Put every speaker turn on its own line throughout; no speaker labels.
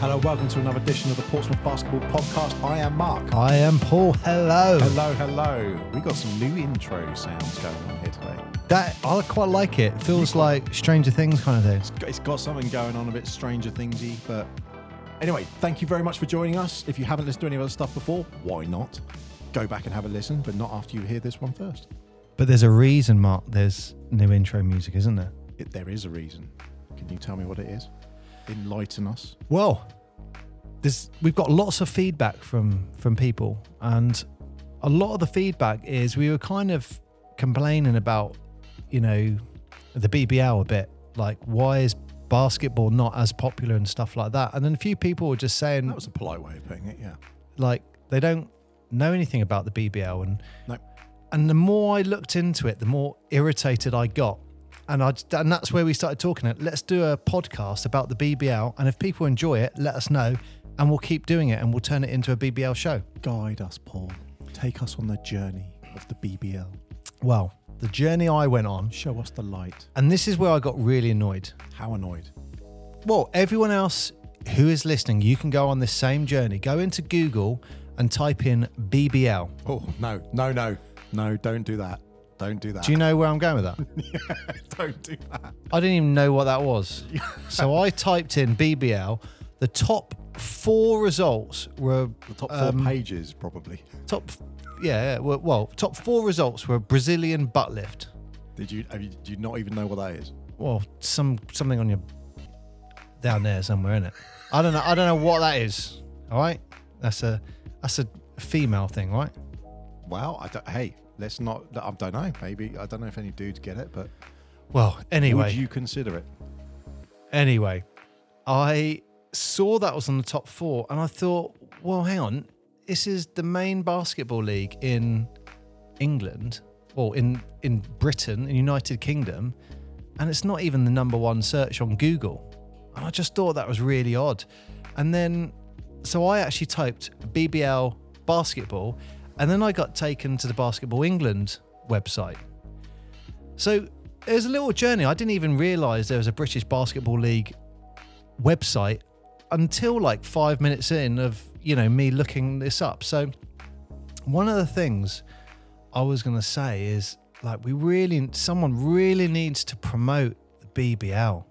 Hello, welcome to another edition of the Portsmouth Basketball Podcast. I am Mark.
I am Paul. Hello.
Hello, hello. We got some new intro sounds going on here today.
That I quite like it. Feels like Stranger Things kind of thing.
It's got- It's got something going on a bit Stranger Thingsy, but anyway, thank you very much for joining us. If you haven't listened to any of other stuff before, why not? Go back and have a listen, but not after you hear this one first.
But there's a reason, Mark. There's new intro music, isn't there?
It, there is a reason. Can you tell me what it is? Enlighten us.
Well, there's we've got lots of feedback from from people, and a lot of the feedback is we were kind of complaining about, you know, the BBL a bit. Like, why is basketball not as popular and stuff like that? And then a few people were just saying,
That was a polite way of putting it, yeah.
like they don't know anything about the BBL and
No.
and the more I looked into it the more irritated I got and I and that's where we started talking it let's do a podcast about the BBL and if people enjoy it let us know and we'll keep doing it and we'll turn it into a BBL show
Guide us, Paul. Take us on the journey of the BBL.
well the journey I went on
Show us the light.
and this is where I got really annoyed
How annoyed.
well everyone else who is listening you can go on this same journey go into Google and type in BBL
Oh, no, no, no, no, don't do that. Don't do that.
do you know where I'm going with that yeah,
don't do that.
I didn't even know what that was. so I typed in BBL. The top four results were
The top four
Um,
pages, probably.
top, yeah, yeah, were- well, top four results were Brazilian butt lift.
Did you, have you, do you not even know what that is?
Well, some something on your down there somewhere, isn't it? I don't know. I don't know what that is. All right, that's a that's a female thing, right?
Well, I don't, hey, let's not, I don't know. Maybe, I don't know if any dudes get it, but
Well, anyway,
would you consider it?
Anyway, I saw that was on the top four and I thought, well, hang on. This is the main basketball league in England or in, in Britain, in United Kingdom, and it's not even the number one search on Google. And I just thought that was really odd. And then, so I actually typed BBL basketball, and then I got taken to the Basketball England website. So it was a little journey. I didn't even realize there was a British Basketball League website until like five minutes in of, you know, me looking this up. So one of the things I was going to say is like, we really, someone really needs to promote the BBL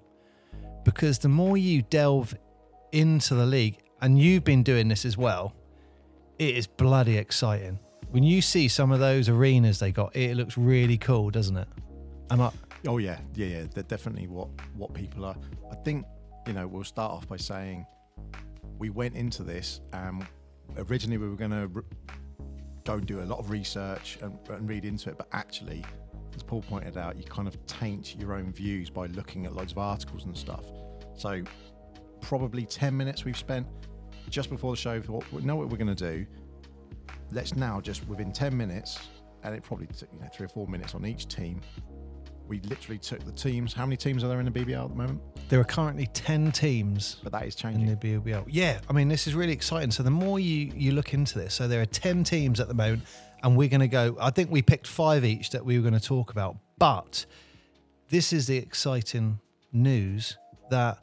because the more you delve into the league, and you've been doing this as well, it is bloody exciting. When you see some of those arenas they got, it looks really cool, doesn't it? And I,
Oh yeah, yeah, yeah. They're definitely what what people are. I think you know we'll start off by saying we went into this and originally we were going to re- go and do a lot of research and, and read into it, but actually, as Paul pointed out, you kind of taint your own views by looking at loads of articles and stuff. So probably ten minutes we've spent just before the show. Thought, we know what we're going to do. Let's now just within ten minutes, and it probably took you know three or four minutes on each team we literally took the teams. How many teams are there in the BBL at the moment?
there are currently 10 teams
But that is
in
changing.
the BBL. Yeah, I mean, this is really exciting. So the more you you look into this, so there are 10 teams at the moment, and we're going to go, I think we picked five each that we were going to talk about. But this is the exciting news that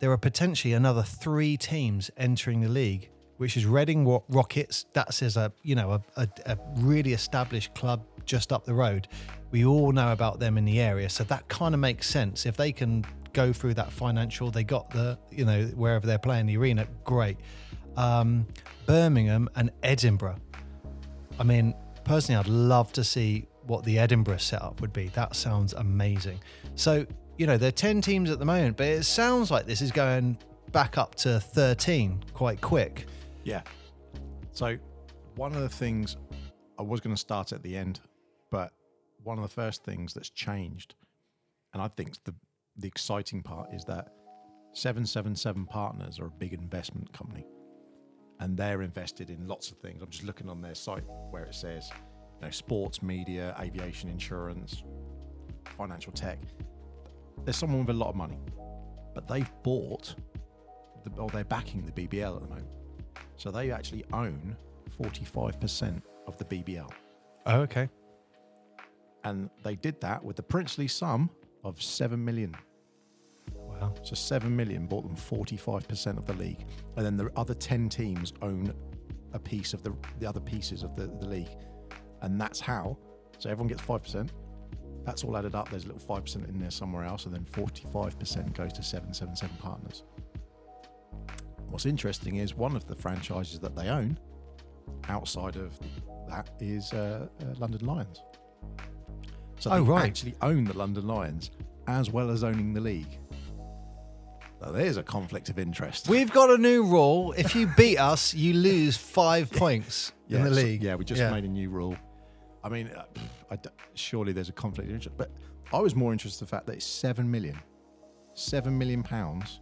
there are potentially another three teams entering the league, which is Reading Ro- Rockets. That's as a you know a, a, a really established club just up the road. We all know about them in the area, so that kind of makes sense. If they can go through that financial, they got the you know wherever they're playing the arena, great. Um, Birmingham and Edinburgh. I mean, personally, I'd love to see what the Edinburgh setup would be. That sounds amazing. So, you know, there are 10 teams at the moment, but it sounds like this is going back up to 13 quite quick.
Yeah. So, one of the things I was going to start at the end, but one of the first things that's changed, and I think the the exciting part is that 777 Partners are a big investment company, and they're invested in lots of things. I'm just looking on their site where it says, you know, sports, media, aviation, insurance, financial tech. There's someone with a lot of money, but they've bought, the, or they're backing the BBL at the moment. So they actually own 45% of the BBL.
Oh, okay.
And they did that with the princely sum of 7 million.
Wow.
So 7 million bought them 45% of the league. And then the other 10 teams own a piece of the, the other pieces of the, the league. And that's how. So everyone gets 5%. That's all added up. There's a little 5% in there somewhere else. And then 45% goes to 777 partners. What's interesting is one of the franchises that they own outside of that is uh, uh, London Lions. So they
Oh, right.
actually own the London Lions as well as owning the league. Now, there's a conflict of interest.
We've got a new rule. If you beat us, you lose five points in the
so-
league.
yeah, we just
Yeah.
made a new rule. I mean, uh, I surely there's a conflict of interest, but I was more interested in the fact that it's seven million, seven million pounds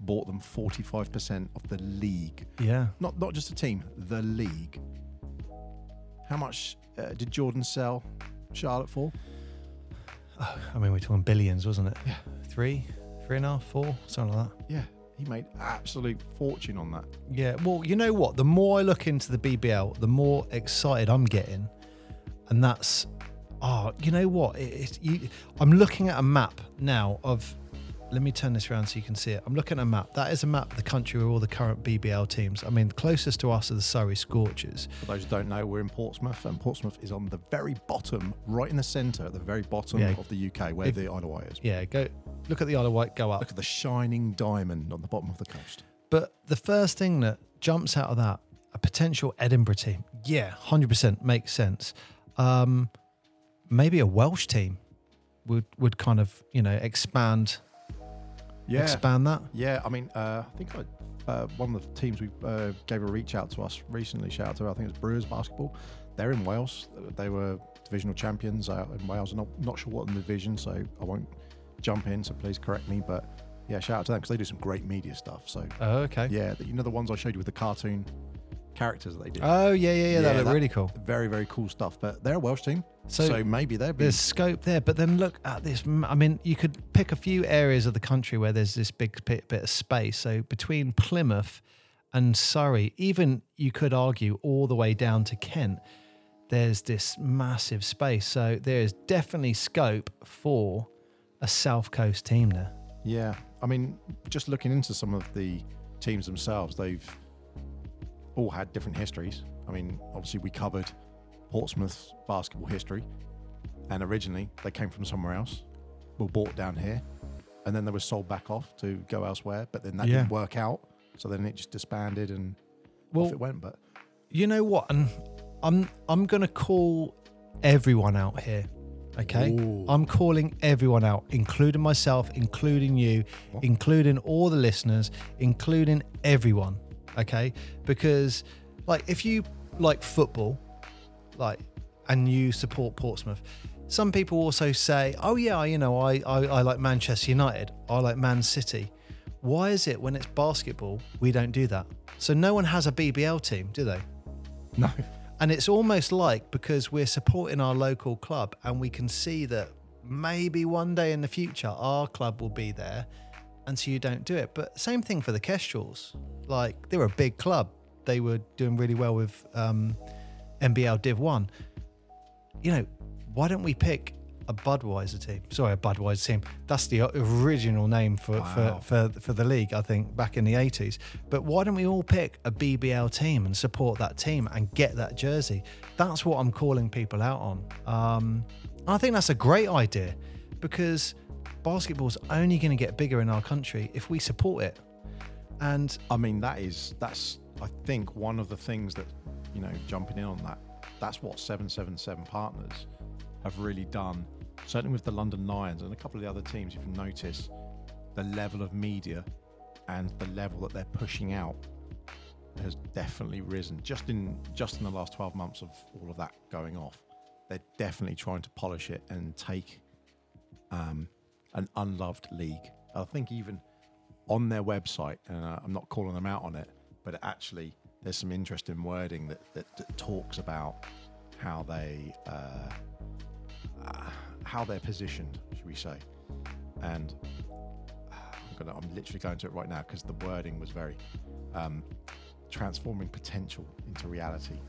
bought them 45% of the league.
Yeah.
Not not just a team, the league. How much uh, did Jordan sell Charlotte for?
I mean, we're talking billions, wasn't it?
Yeah.
Three, three and a half, four, something like that.
Yeah, he made absolute fortune on that.
Yeah. Well, you know what? The more I look into the BBL, the more excited I'm getting, and that's, oh, you know what? It, it's you, I'm looking at a map now of. Let me turn this around so you can see it. I'm looking at a map. That is a map of the country where all the current BBL teams. I mean, closest to us are the Surrey Scorchers.
For those who don't know, we're in Portsmouth, and Portsmouth is on the very bottom, right in the centre, at the very bottom
Yeah.
of the UK, where
If-
the Isle of Wight is.
Yeah, go look at the Isle of Wight, go up.
Look at the shining diamond on the bottom of the coast.
But the first thing that jumps out of that, a potential Edinburgh team. Yeah, 100% makes sense. Um, maybe a Welsh team would, would kind of, you know, expand
Yeah,
expand that.
yeah. I mean, uh, I think I, uh, one of the teams we uh, gave a reach out to us recently. Shout out to I think it's Brewers basketball. They're in Wales. They were divisional champions out in Wales. I'm not, not sure what the division, so I won't jump in. So please correct me. But yeah, shout out to them because they do some great media stuff. So
Oh, okay.
yeah, you know the ones I showed you with the cartoon characters that they did.
Oh, yeah, yeah, yeah. that looked really cool.
very very cool stuff. But they're a Welsh team,
So,
so, maybe they'll be
there's scope there. But then look at this. m- I mean, you could pick a few areas of the country where there's this big bit, bit of space. So between Plymouth and Surrey, even you could argue all the way down to Kent, there's this massive space. So there is definitely scope for a South Coast team there.
Yeah, I mean, just looking into some of the teams themselves, they've all had different histories. I mean, obviously, we covered Portsmouth's basketball history, and originally they came from somewhere else, were bought down here, and then they were sold back off to go elsewhere. But then that
Yeah.
didn't work out, so then it just disbanded and
Well,
off it went. But
you know what? And I'm I'm gonna call everyone out here. Okay,
Ooh.
I'm calling everyone out, including myself, including you,
What?
including all the listeners, including everyone. Okay, because like if you like football, like and you support Portsmouth. Some people also say, "Oh yeah, you know, I, I I like Manchester United. I like Man City." Why is it when it's basketball we don't do that? So no one has a BBL team, do they?
no,
And it's almost like because we're supporting our local club and we can see that maybe one day in the future our club will be there and so you don't do it. But same thing for the Kestrels. Like they were a big club. They were doing really well with um, NBL Div 1. You know, why don't we pick a Budweiser team? Sorry, a Budweiser team. That's the original name for,
Wow.
for, for, for the league, I think, back in the 80s. But why don't we all pick a BBL team and support that team and get that jersey? That's what I'm calling people out on. Um, I think that's a great idea because basketball's only going to get bigger in our country if we support it. And
I mean that is that's I think one of the things that you know jumping in on that that's what 777 partners have really done certainly with the London Lions and a couple of the other teams if you notice the level of media and the level that they're pushing out has definitely risen just in just in the last 12 months of all of that going off they're definitely trying to polish it and take um, an unloved league I think even on their website, and uh, I'm not calling them out on it, but actually there's some interesting wording that, that, that talks about how they uh, uh, how they're positioned, should we say? And uh, I'm gonna I'm literally going to it right now because the wording was very um, transforming potential into reality,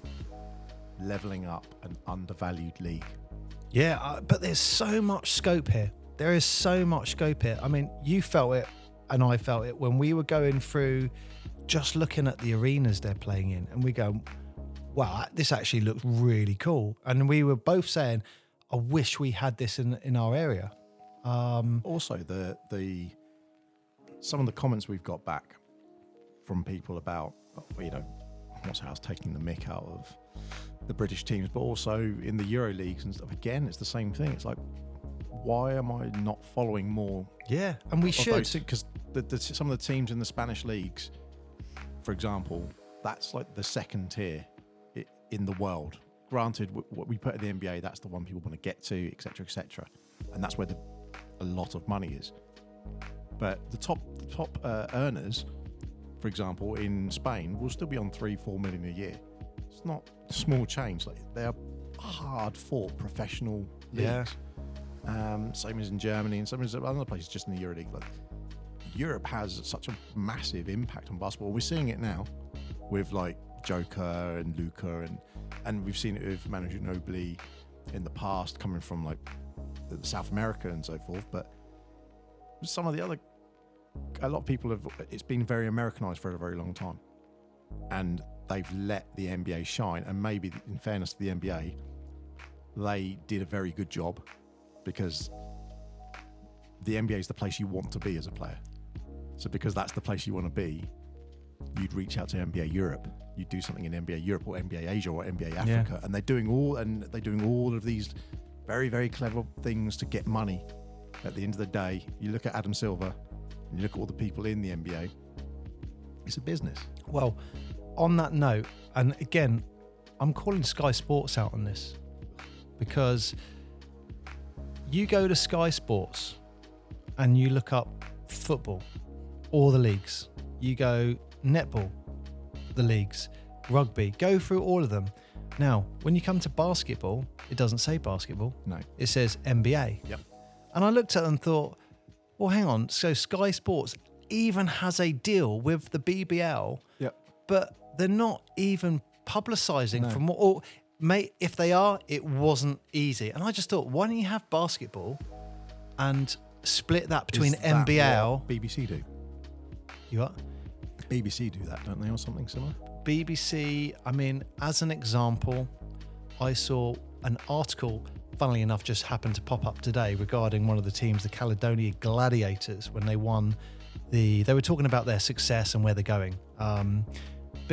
leveling up an undervalued league.
Yeah, uh, but there's so much scope here. There is so much scope here. I mean, you felt it, and I felt it when we were going through, just looking at the arenas they're playing in, and we go, "Wow, this actually looks really cool." And we were both saying, "I wish we had this in in our area." Um,
Also, the the some of the comments we've got back from people about you know what's house taking the mick out of the British teams, but also in the Euro leagues and stuff. Again, it's the same thing. It's like, why am I not following more
yeah, and we should.
because the, the, some of the teams in the Spanish leagues, for example, that's like the second tier in the world. Granted, what we put in the NBA, that's the one people want to get to, etc., etc., and that's where the, a lot of money is. But the top the top uh, earners, for example, in Spain, will still be on three, four million a year. It's not small change. Like they are hard fought professional
Yeah.
Um, same as in Germany and some as other places, just in the EuroLeague. Like Europe has such a massive impact on basketball. We're seeing it now with like Joker and Luka, and and we've seen it with Manu Ginobili in the past, coming from like South America and so forth. But some of the other, a lot of people have. It's been very Americanized for a very long time, and they've let the NBA shine. And maybe, in fairness to the NBA, they did a very good job because the NBA is the place you want to be as a player. So because that's the place you want to be, you'd reach out to NBA Europe. You'd do something in NBA Europe or NBA Asia or NBA Africa, and they're doing all and they're doing all of these very very clever things to get money. At the end of the day, you look at Adam Silver, and you look at all the people in the NBA. It's a business.
Well, on that note, and again, I'm calling Sky Sports out on this because you go to Sky Sports and you look up football, all the leagues. You go netball, the leagues, rugby, go through all of them. Now, when you come to basketball, it doesn't say basketball,
No.
it says NBA.
Yep.
And I looked at it and thought, well, hang on. So Sky Sports even has a deal with the BBL,
Yep.
but they're not even publicizing
No.
from what, or mate, if they are, it wasn't easy. And I just thought, why don't you have basketball and split that between
Is that
NBL?
what BBC do.
You what?
BBC do that, don't they, or something similar?
BBC, I mean, as an example, I saw an article, funnily enough, just happened to pop up today regarding one of the teams, the Caledonia Gladiators, when they won the. They were talking about their success and where they're going. Um,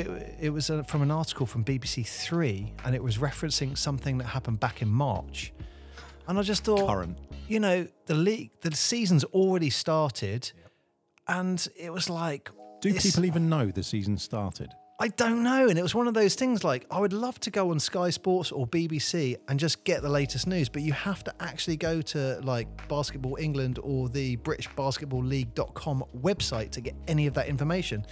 but it was uh, from an article from BBC Three, and it was referencing something that happened back in March. And I just thought,
Current.
you know, the league, the season's already started, and it was like,
Do
it's-
people even know the season started?
I don't know. And it was one of those things like, I would love to go on Sky Sports or BBC and just get the latest news, but you have to actually go to like Basketball England or the British Basketball League.com website to get any of that information.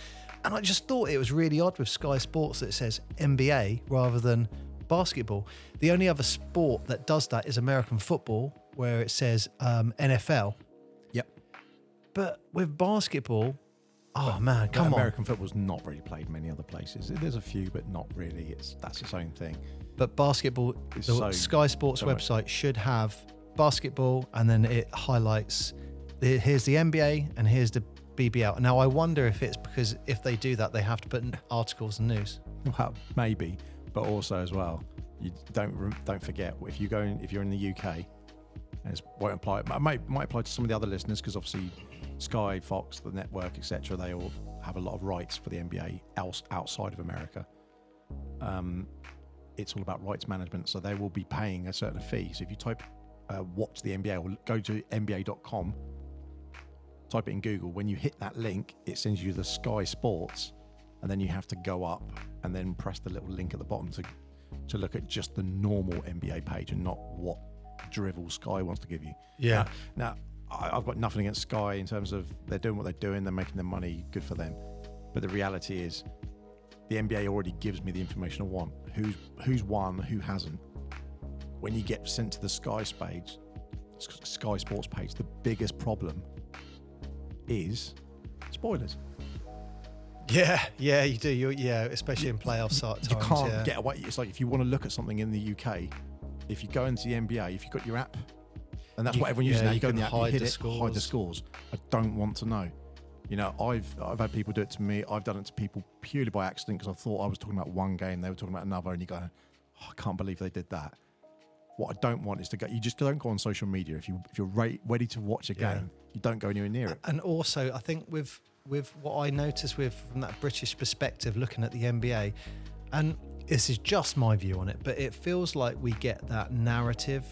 And I just thought it was really odd with Sky Sports that it says NBA rather than basketball. The only other sport that does that is American football, where it says um, NFL.
Yep.
But with basketball, oh man, come on.
American football's not really played many other places. There's a few, but not really. It's that's its own thing.
But basketball, the
so-
Sky Sports
so much.
website should have basketball, and then it highlights here's the NBA and here's the BBL. Now I wonder if it's because if they do that, they have to put in articles and news.
Well, maybe, but also as well, you don't don't forget if you go in, if you're in the UK, it won't apply. It might might apply to some of the other listeners because obviously Sky, Fox, the network, etc. They all have a lot of rights for the NBA else outside of America. Um, it's all about rights management, so they will be paying a certain fee. So if you type uh, "watch the NBA" or go to NBA.com, type it in Google. When you hit that link, it sends you the Sky Sports and then you have to go up and then press the little link at the bottom to to look at just the normal NBA page and not what drivel Sky wants to give you.
Yeah.
Now, now I've got nothing against Sky in terms of they're doing what they're doing, they're making their money, good for them. But the reality is, the NBA already gives me the information I want. Who's who's won, who hasn't. When you get sent to the Sky page, Sky Sports page, the biggest problem is spoilers.
Yeah, yeah, you do. You, yeah, especially in playoff side times.
you can't
yeah.
get away. It's like if you want to look at something in the UK, if you go into the NBA, if you've got your app, and that's
You-
what everyone uses
yeah,
now. You,
you
go in the app, you
hide
hit
the
it, hide the
scores.
scores. I don't want to know. You know, I've I've had people do it to me. I've done it to people purely by accident because I thought I was talking about one game, they were talking about another, and you go, oh, I can't believe they did that. What I don't want is to go. You just don't go on social media if you if you're ready to watch a
Yeah.
You don't go anywhere near it.
And also, I think with with what I noticed with from that British perspective, looking at the NBA, and this is just my view on it, but it feels like we get that narrative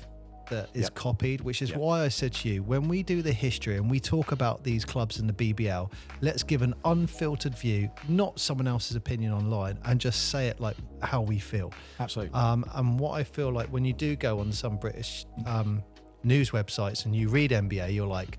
that is
Yep.
copied, which is
Yep.
why I said to you when we do the history and we talk about these clubs in the BBL, let's give an unfiltered view, not someone else's opinion online, and just say it like how we feel.
Absolutely.
Um, and what I feel like when you do go on some British um, news websites and you read NBA, you're like,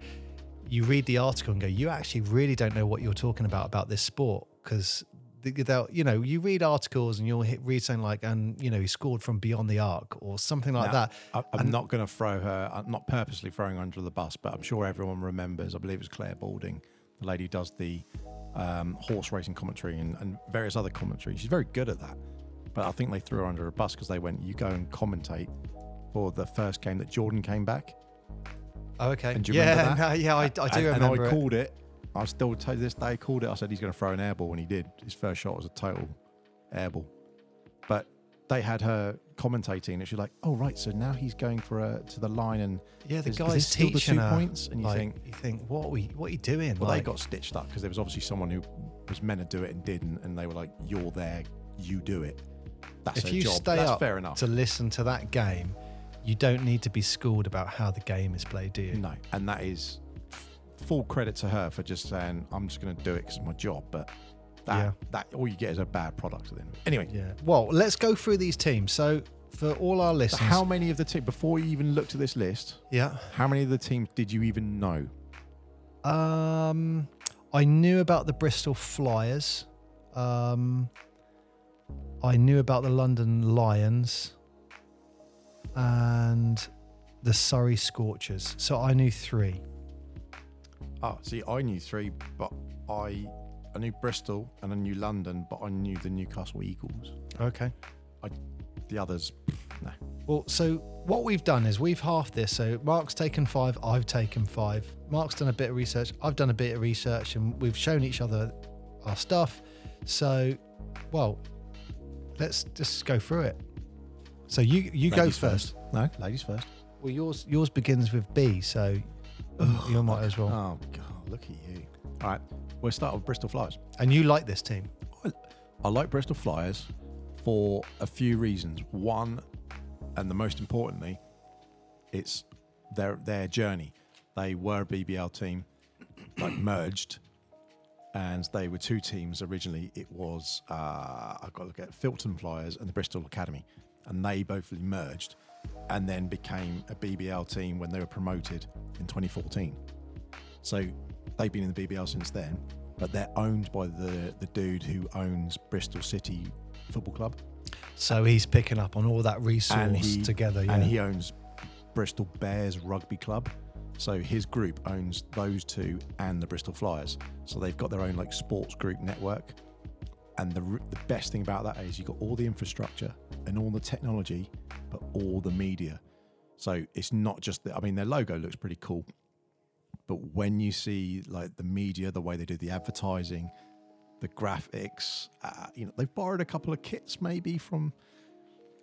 you read the article and go, you actually really don't know what you're talking about about this sport because. You know, you read articles and you'll hit, read something like, and you know, he scored from beyond the arc or something like that.
I, I'm not going to throw her. I'm not purposely throwing her under the bus, but I'm sure everyone remembers. I believe it's Clare Balding, the lady who does the um, horse racing commentary and, and various other commentary. She's very good at that. But I think they threw her under a bus because they went, "You go and commentate for the first game that Jordan came back."
Oh, okay.
And do you
yeah,
remember that?
no, yeah, I, I do
and,
remember.
And I
it.
called it. I still to this day called it. I said he's going to throw an airball, and he did. His first shot was a total airball. But they had her commentating, and she's like, "Oh right, so now he's going for a to the line, and
yeah, the
is- is
guy's
this still the two
her.
points?" And you
like,
think,
you think, what are we, what are you doing?
well,
like,
they got stitched up because there was obviously someone who was meant to do it and didn't, and they were like, "You're there, you do it." That's
if you
job.
stay
That's
up
fair enough.
to listen to that game, you don't need to be schooled about how the game is played, do you?
No, and that is full credit to her for just saying, "I'm just going to do it because it's my job." But that
Yeah.
that all you get is a bad product at the end. Anyway,
Yeah. Well, let's go through these teams. So for all our listeners,
how many of the teams before you even looked at this list?
yeah.
How many of the teams did you even know?
Um, I knew about the Bristol Flyers. Um, I knew about the London Lions and the Surrey Scorchers. So I knew three.
Oh, see, I knew three, but I I knew Bristol and I knew London, but I knew the Newcastle Eagles.
Okay.
I, The others, no.
Well, so what we've done is we've halved this. So Mark's taken five, I've taken five. Mark's done a bit of research, I've done a bit of research, and we've shown each other our stuff. So, well, let's just go through it. So you you go
Ladies
first.
No, ladies first.
Well, yours yours begins with B, so you might as well.
Oh God, look at you. All right, we'll start with Bristol Flyers.
And you like this team?
I like Bristol Flyers for a few reasons. One, and the most importantly, it's their their journey. They were a BBL team, like merged, and they were two teams originally. It was uh, I've got to look at Filton Flyers and the Bristol Academy, and they both merged, and then became a BBL team when they were promoted in 2014. So they've been in the BBL since then, but they're owned by the the dude who owns Bristol City Football Club,
So he's picking up on all that resource
he
together. Yeah.
and he owns Bristol Bears Rugby Club. So his group owns those two and the Bristol Flyers. So they've got their own like sports group network. And the the best thing about that is you've got all the infrastructure and all the technology, but all the media. So it's not just that. I mean, their logo looks pretty cool, but when you see like the media, the way they do the advertising, the graphics, uh, you know, they've borrowed a couple of kits maybe from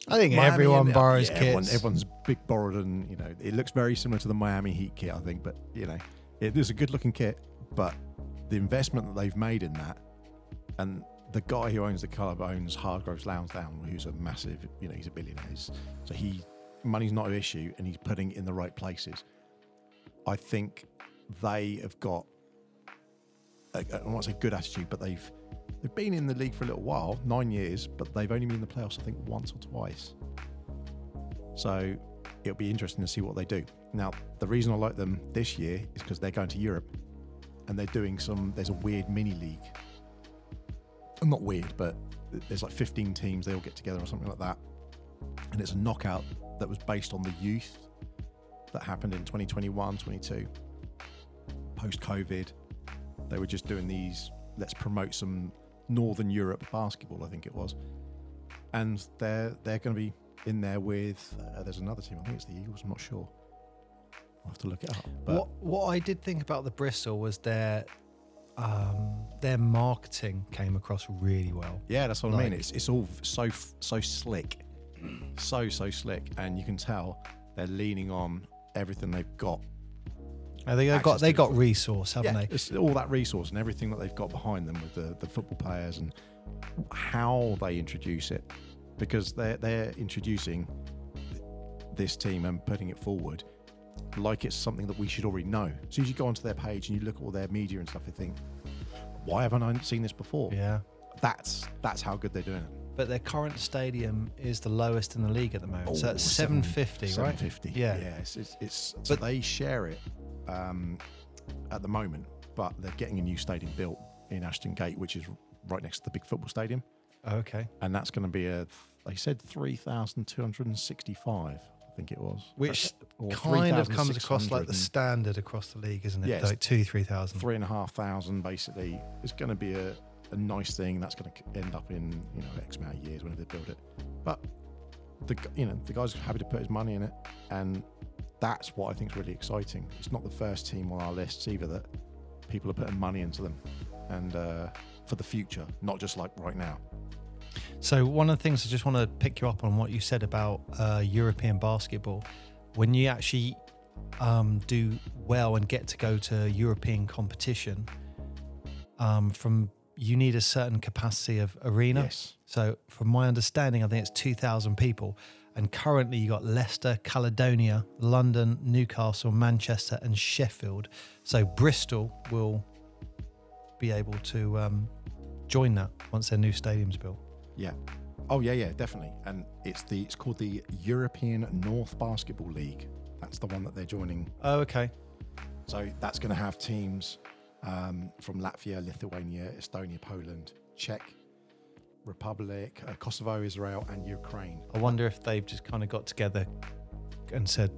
I think
Miami
everyone
and-
borrows
yeah,
kits.
Everyone, everyone's big borrowed, and you know it looks very similar to the Miami Heat kit, I think. But you know, it is a good-looking kit. But the investment that they've made in that, and the guy who owns the club owns Hargreaves Lansdown, who's a massive, you know, he's a billionaire. So he money's not an issue, and he's putting it in the right places. I think they have got, a, I to say good attitude, but they've they've been in the league for a little while, nine years, but they've only been in the playoffs, I think, once or twice. So it'll be interesting to see what they do. Now, the reason I like them this year is because they're going to Europe and they're doing some. There's a weird mini league. Not weird, but there's like 15 teams. They all get together or something like that, and it's a knockout that was based on the youth that happened in 2021, 22, post COVID. They were just doing these. Let's promote some Northern Europe basketball. I think it was, and they're they're going to be in there with. Uh, there's another team. I think it's the Eagles. I'm not sure. I'll have to look it up. But
what what I did think about the Bristol was their um, their marketing came across really well.
yeah, that's what I mean. It's it's all so so slick, so so slick, and you can tell they're leaning on everything they've got.
Uh, they got they got resource, haven't
yeah,
they?
it's all that resource and everything that they've got behind them with the, the football players and how they introduce it, because they're they're introducing this team and putting it forward like it's something that we should already know. As soon as you go onto their page and you look at all their media and stuff, you think, why haven't I seen this before?
Yeah.
That's that's how good they're doing it.
But their current stadium is the lowest in the league at the moment. so
Oh,
it's 750, right?
750.
Yeah.
Yeah. It's, it's, it's so they share it um, at the moment, but they're getting a new stadium built in Ashton Gate, which is right next to the big football stadium.
Okay.
And that's going to be a, they said 3,265 think it was.
Which kind of comes across like the standard across the league, isn't it?
Yes.
Like two, three thousand.
three and a half thousand basically is going to be a, a nice thing that's going to end up in you know x amount of years when they build it but the you know the guy's happy to put his money in it and that's what i think is really exciting it's not the first team on our lists either that people are putting money into them and uh, for the future not just like right now
So one of the things I just want to pick you up on what you said about uh, European basketball. When you actually um, do well and get to go to European competition, um, from you need a certain capacity of arena.
yes
So from my understanding, I think it's two thousand people. And currently, you got Leicester, Caledonia, London, Newcastle, Manchester, and Sheffield. So Bristol will be able to um, join that once their new stadium's built.
Yeah oh yeah yeah definitely and it's the it's called the european north basketball league that's the one that they're joining
Oh, okay.
So that's going to have teams um, from Latvia, Lithuania, Estonia, Poland, Czech Republic, uh, Kosovo, Israel, and Ukraine.
I wonder if they've just kind of got together and said,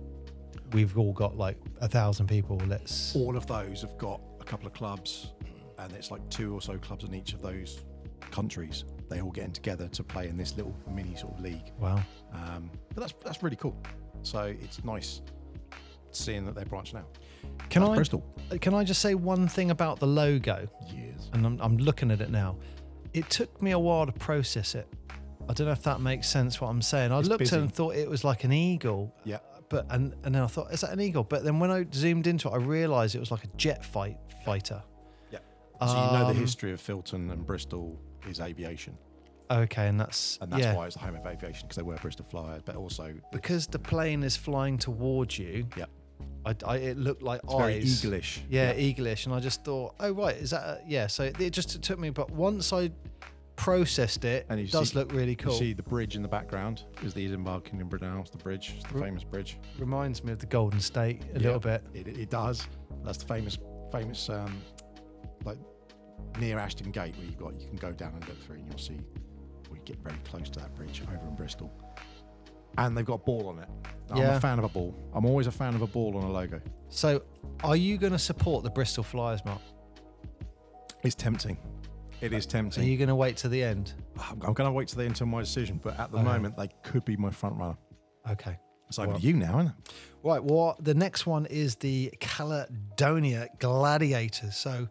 "We've all got like a thousand people. Let's."
All of those have got a couple of clubs, and it's like two or so clubs in each of those countries. They all getting together to play in this little mini sort of league.
Wow.
Um, but that's that's really cool. So it's nice seeing that they're branching out.
Can
That's
I
Bristol?
can I just say one thing about the logo?
Years.
And I'm, I'm looking at it now. It took me a while to process it. I don't know if that makes sense what I'm saying. I
It's
looked at
busy.
it and thought it was like an eagle.
Yeah.
But and and then I thought, is that an eagle? But then when I zoomed into it, I realised it was like a jet fight fighter.
Yeah. So you know the
Um,
history of Filton and Bristol is aviation.
Okay, and that's
and that's
yeah.
why it's the home of aviation because they were Bristol Flyers, but also
because the plane is flying towards you.
Yeah.
I, I- it looked like
it's very
eyes.
eaglish.
Yeah, eaglish, and I just thought, oh right, is that a, yeah? So it just took me, but once I processed it,
And
it does
see-
look really cool.
You see the bridge in the background is the Edinburgh Kingdom Bridge House, the bridge, it's the
Ru-
famous bridge.
Reminds me of the Golden State a
Yeah.
little bit.
It, it does. That's the famous, famous, um, like near Ashton Gate where you've got you can go down and look through and you'll see we get very close to that bridge over in Bristol. And they've got a ball on it. I'm
Yeah.
a fan of a ball. I'm always a fan of a ball on a logo.
So, are you going to support the Bristol Flyers, Mark?
It's tempting. It is tempting.
Are you going to wait to the end?
I'm, going to wait till the end of my decision, but at the
Okay.
moment they could be my front runner.
Okay.
It's over
Well-
to you now, isn't it?
Right. Well, the next one is the Caledonia Gladiators. So,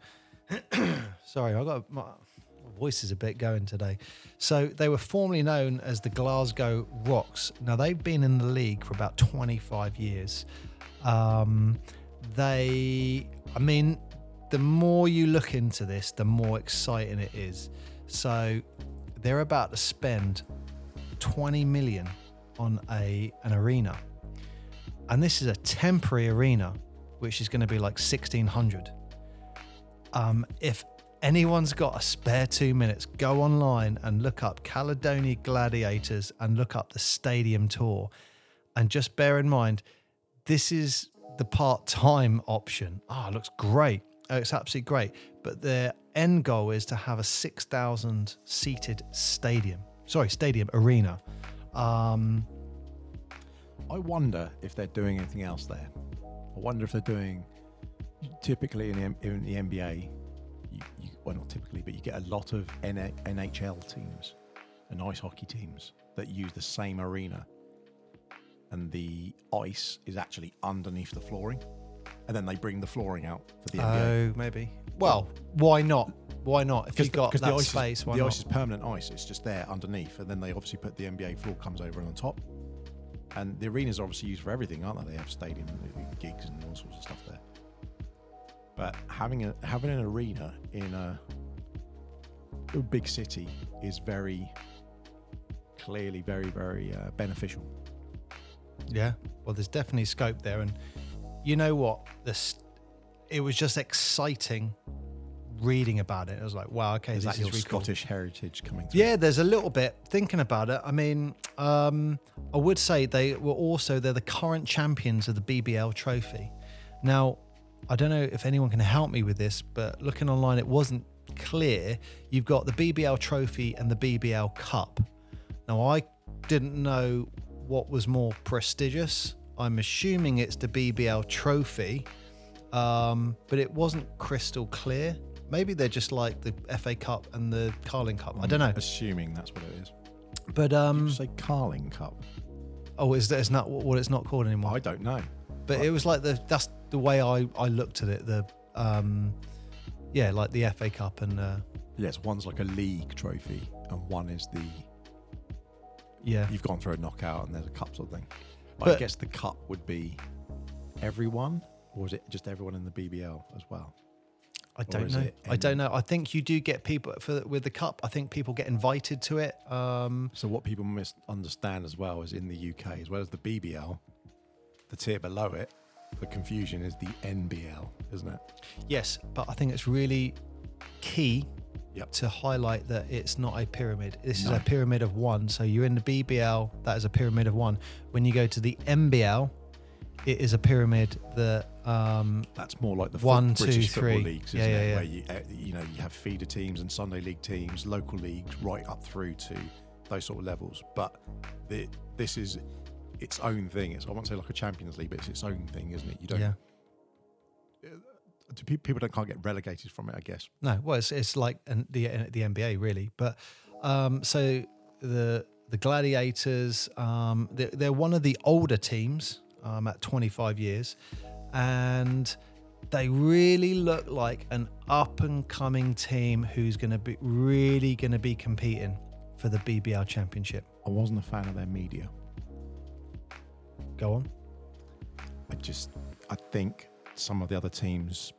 sorry, I got my, my voice is a bit going today. So they were formerly known as the Glasgow Rocks. Now they've been in the league for about 25 years. Um, they, I mean, the more you look into this, the more exciting it is. So they're about to spend 20 million on a an arena and this is a temporary arena which is going to be like 1600 um, if anyone's got a spare two minutes go online and look up caledonia gladiators and look up the stadium tour. And just bear in mind this is the part-time option. Ah looks great. Oh, it's absolutely great. But their end goal is to have a 6000 seated stadium. Sorry stadium arena. Um,
I wonder if they're doing anything else there. I wonder if they're doing. Typically in the, in the NBA, you, you, well, not typically, but you get a lot of NHL teams and ice hockey teams that use the same arena and the ice is actually underneath the flooring, and then they bring the flooring out for the NBA.
Oh, maybe. Well, why not? Why not? If you've got that
the ice
space,
is,
why
the
not?
ice is permanent ice. It's just there underneath, and then they obviously put the NBA floor comes over on top. And the arenas are obviously used for everything, aren't they? They have stadium gigs and all sorts of stuff there. But having a having an arena in a, a big city is very clearly very very uh, beneficial.
Yeah. Well, there's definitely scope there, and you know what? This it was just exciting reading about it. I was like, wow, okay,
Is
this
that your
is really cool.
Scottish heritage coming through?
Yeah, there's a little bit thinking about it. I mean, um, I would say they were also they're the current champions of the BBL trophy. Now, I don't know if anyone can help me with this, but looking online, it wasn't clear. You've got the BBL trophy and the BBL Cup. Now, I didn't know what was more prestigious. I'm assuming it's the BBL trophy, um, but it wasn't crystal clear. Maybe they're just like the FA Cup and the Carling Cup. I don't know.
Assuming that's what it is.
But um,
Say Carling Cup.
oh, is that is not what it's not called anymore?
I don't know.
But it was like the that's the way I I looked at it. The um, yeah, like the FA Cup and uh,
Yes, one's like a league trophy, and one is the
yeah,
you've gone through a knockout, and there's a cup sort of thing. But I guess the cup would be everyone, or is it just everyone in the BBL as well?
I don't know. I don't know. I think you do get people for with the cup. I think people get invited to it. Um,
So what people misunderstand as well is in the UK, as well as the BBL, the tier below it, the confusion is the NBL, isn't it?
yes, but I think it's really key
Yep.
to highlight that it's not a pyramid. This is a pyramid of one. So you're in the BBL, that is a pyramid of one. When you go to the NBL, it is a pyramid that um,
That's more like the
One,
foot- British
two,
football
three.
leagues,
Yeah,
isn't
yeah,
it?
yeah.
Where you, uh, you know, you have feeder teams and Sunday league teams, local leagues, right up through to those sort of levels. But the, this is its own thing. It's I won't say like a Champions League, but it's its own thing, isn't it? You don't.
yeah.
do pe- People don't can't get relegated from it, I guess.
No, well, it's, it's like an, the the NBA really, but um, so the the Gladiators, um, they're, they're one of the older teams um, at 25 years, and they really look like an up and coming team who's going to be really going to be competing for the BBL championship.
I wasn't a fan of their media.
Go on.
I just I think some of the other teams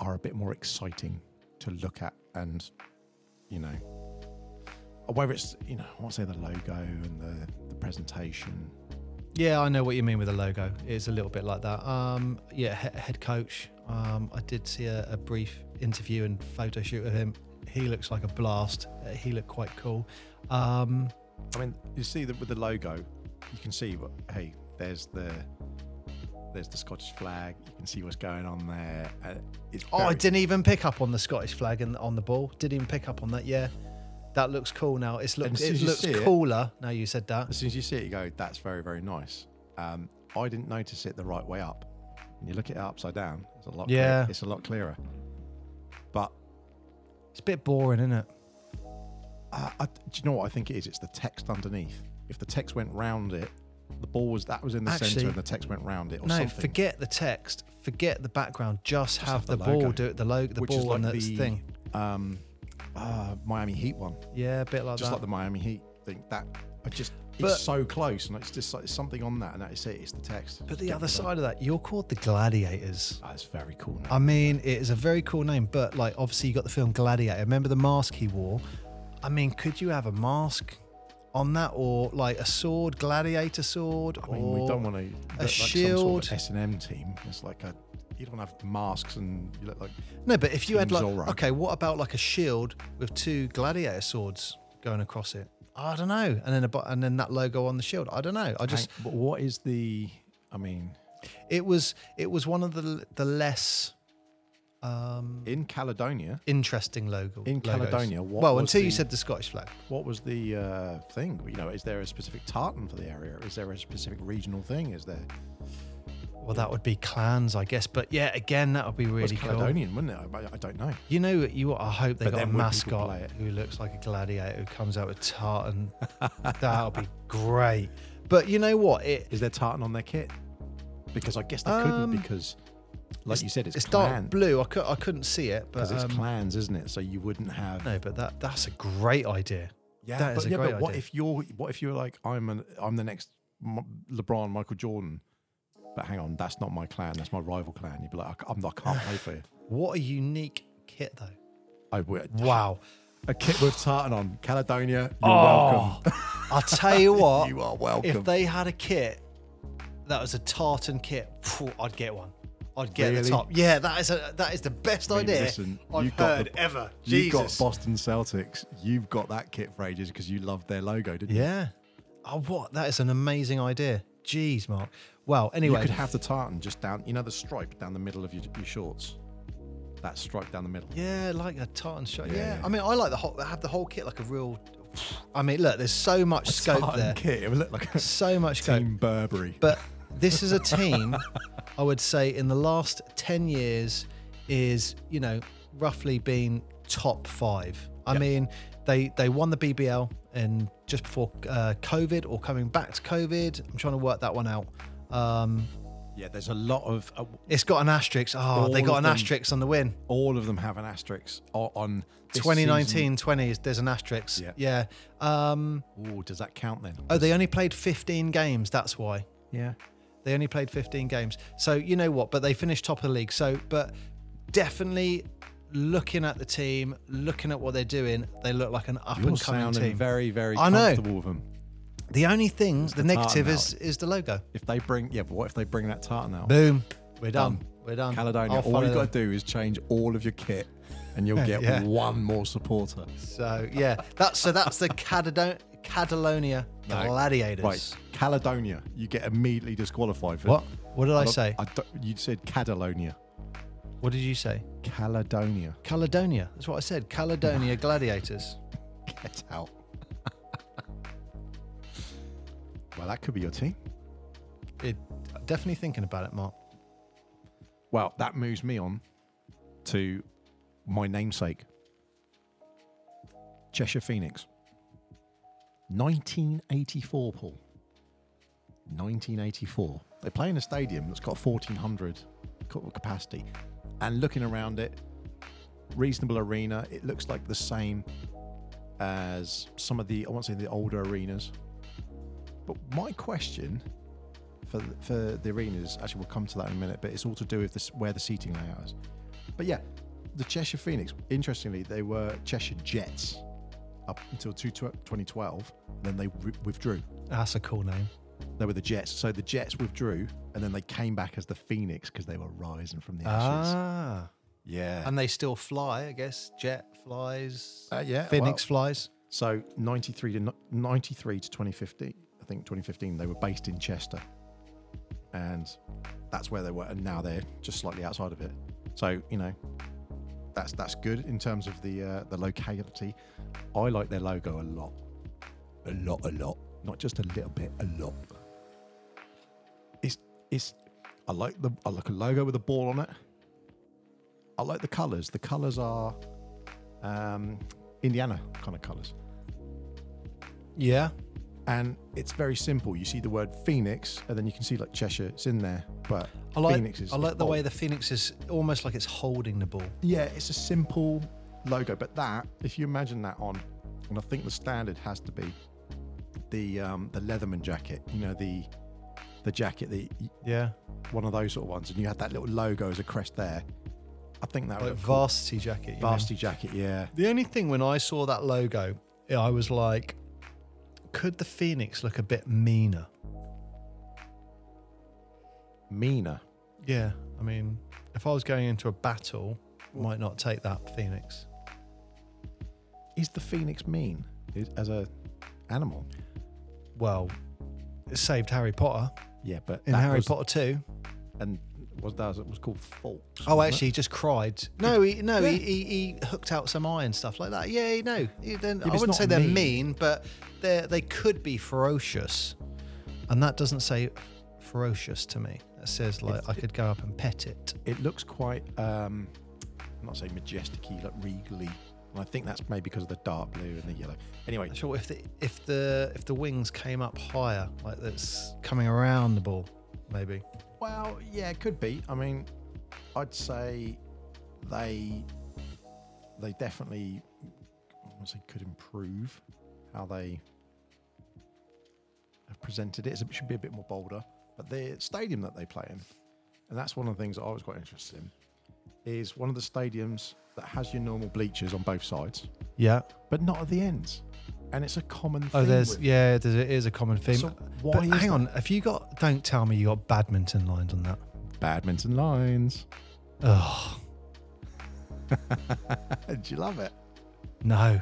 are a bit more exciting to look at and you know whether it's you know I want to say the logo and the, the presentation
Yeah, I know what you mean with the logo. It's a little bit like that. Um, yeah, he- head coach. Um, I did see a, a brief interview and photo shoot of him. He looks like a blast. Uh, He looked quite cool. Um,
I mean you see that with the logo you can see what hey there's the there's the Scottish flag you can see what's going on there uh, it's
oh, I didn't even pick up on the Scottish flag and on the ball. Didn't even pick up on that. Yeah, that looks cool now. It's look, it looks
it-
cooler now. You said that.
as soon as you see it you go that's very very nice um, I didn't notice it the right way up when you look at it upside down it's a lot
Yeah.
it's a lot clearer but
It's a bit boring, isn't it?
Uh, I, do you know what I think it is? It's the text underneath. If the text went round it, the ball was that was in the
Actually-
centre, and the text went round it, or
No,
something.
forget the text. Forget the background. Just, have,
have
the,
the
ball do it. The logo, the
which
ball,
like
and the
the
thing.
um, uh, Miami Heat one,
Yeah, a bit like that.
just
that.
like the Miami Heat thing. That I just
But-
it's so close, and it's just like something on that, and that is it. It's the text.
But the
get
other side of that, you're called the Gladiators.
That's very cool. Now.
I mean, it is a very cool name, but like obviously you got the film Gladiator. Remember the mask he wore? I mean, could you have a mask on that, or like a sword, gladiator sword,
I mean,
or
we don't want to look like
shield.
some sort of S and M team. It's like a you don't have masks, and you look like
no? But if you had
Team
like,
Zorro.
okay, what about like a shield with two gladiator swords going across it? I don't know, and then a bu- and then that logo on the shield. I don't know. I just
but what is the? I mean,
it was it was one of the the less um
in Caledonia,
interesting logo
In
logos.
Caledonia, what
well,
was
until you said the Scottish flag.
What was the uh, thing? You know, is there a specific tartan for the area? Is there a specific regional thing? Is there?
Well, that would be clans, I guess. But yeah, again, that would be really cool.
Caledonian, wouldn't it? I, I don't know.
You know, you. I hope they
But
got a
would
mascot who looks like a gladiator who comes out with tartan. That'll be great. But you know what? It
Is there tartan on their kit? Because I guess they
Um,
couldn't because, like you said, it's,
it's dark blue. I, cou- I couldn't see it, but
Because it's
um,
clans, isn't it? So you wouldn't have.
no. But that that's a great idea.
Yeah,
That is
but,
a
yeah,
great
but what
idea.
if you're what if you're like I'm an I'm the next LeBron, Michael Jordan, but hang on, that's not my clan, that's my rival clan. You'd be like, I, I'm, I can't play for you.
What a unique kit, though.
I would.
Wow.
A kit with tartan on, Caledonia. You're
Oh,
welcome.
I'll tell you what.
You are welcome.
if they had a kit that was a tartan kit, phew, I'd get one. I'd get
Really?
the top. Yeah, that is a that is the best
I mean,
idea
listen,
I've heard
the-
ever.
You got Boston Celtics. You've got that kit for ages because you loved their logo, didn't you?
Yeah. Oh, what? That is an amazing idea. Jeez, Mark. Well, anyway, You
could have the tartan just down, you know, the stripe down the middle of your, your shorts. That stripe down the middle.
yeah, like a tartan shirt. Yeah,
Yeah.
I mean, I like the whole have the whole kit like a real. I mean, look, there's so much scope
tartan
there.
kit. It would look like a
So much scope.
Team Burberry.
But this is a team, I would say, in the last 10 years, is, you know, roughly been top five. I
Yeah.
mean, they they won the BBL and just before uh, COVID or coming back to COVID. I'm trying to work that one out. Um,
yeah, there's a lot of. Uh,
it's got an asterisk. Oh, they got an
them.
asterisk on the win.
all of them have an asterisk on this
2019 20, there's an asterisk.
Yeah.
Yeah. Um.
Ooh, does that count then?
oh, they only played 15 games. That's why.
yeah.
They only played 15 games. So you know what? But they finished top of the league. So, but definitely looking at the team, looking at what they're doing, they look like an up
You're
and coming team.
very, very
I know.
comfortable with them.
the only thing, the,
the
negative is is the logo.
If they bring, yeah, but what if they bring that tartan out?
Boom. We're done.
Done.
We're done.
Caledonia. All
follow
you got to do is change all of your kit, and you'll get
Yeah.
one more supporter.
So yeah, that's so that's the Cadado- Catalonia
No.
Gladiators.
Right, Caledonia. You get immediately disqualified for
What? What did I,
don't-
say?
I you said Catalonia.
what did you say?
Caledonia.
Caledonia. That's what I said. Caledonia Gladiators.
Get out. well, that could be your team.
It, definitely thinking about it, Mark.
Well, that moves me on to my namesake, Cheshire Phoenix. 1984, Paul. 1984. They play in a stadium that's got 1,400 capacity. And looking around it, reasonable arena. It looks like the same as some of the, I won't say the older arenas. But my question for the, for the arenas. Actually, we'll come to that in a minute, but it's all to do with this where the seating layout is. But yeah, the Cheshire Phoenix. Interestingly, they were Cheshire Jets up until two- 2012. Then they re- withdrew.
That's a cool name.
They were the Jets. So the Jets withdrew, and then they came back as the Phoenix because they were rising from the ashes.
Ah.
yeah.
And they still fly, I guess. Jet flies.
Uh, yeah,
Phoenix
well,
flies.
So 93 to 93 to 2015, I think 2015, they were based in Chester, and that's where they were. And now they're just slightly outside of it. So you know, that's that's good in terms of the uh, the locality. I like their logo a lot, a lot, a lot. Not just a little bit, a lot. It's it's. I like the I like a logo with a ball on it. I like the colours. The colours are um, Indiana kind of colours.
Yeah.
And it's very simple. You see the word Phoenix, and then you can see like Cheshire. It's in there, but
I like,
Phoenix is.
I like the way the Phoenix is almost like it's holding the ball.
Yeah, it's a simple logo, but that if you imagine that on, and I think the standard has to be the um, the letterman jacket. You know the the jacket, the
Yeah.
one of those sort of ones, and you had that little logo as a crest there. I think that
Like
would look cool.
varsity jacket. you mean?
varsity jacket. Yeah,
The only thing when I saw that logo, I was like, could the Phoenix look a bit meaner?
meaner.
Yeah. I mean, if I was going into a battle, might not take that Phoenix.
Is the Phoenix mean Is- as a animal?
Well, it saved Harry Potter
Yeah, but
in
that
Harry
was-
Potter 2.
and was that it was called Fawkes.
Oh, actually, he just cried. No, he no,
Yeah.
he, he, he hooked out some eye and stuff like that. Yeah, no, he, then,
but
I
it's
wouldn't
not
say they're mean,
mean.
but they they could be ferocious, and that doesn't say ferocious to me. It says like I could go up and pet it.
it looks quite um I'm not saying majesticy, like regally And I think that's maybe because of the dark blue and the yellow. Anyway,
Sure, if the if the if the wings came up higher, like that's coming around the ball, maybe.
Well, yeah, it could be. I mean, I'd say they they definitely I could improve how they have presented it. It should be a bit more bolder. But the stadium that they play in, and that's one of the things that I was quite interested in, is one of the stadiums that has your normal bleachers on both sides,
Yeah.
but not at the ends. And it's a common thing.
Oh, there's
with-
yeah, there's, it is a common theme.
So why
but
is
hang
that?
on, have you got? Don't tell me you got badminton lines on that.
badminton lines.
Oh
Do you love it?
no.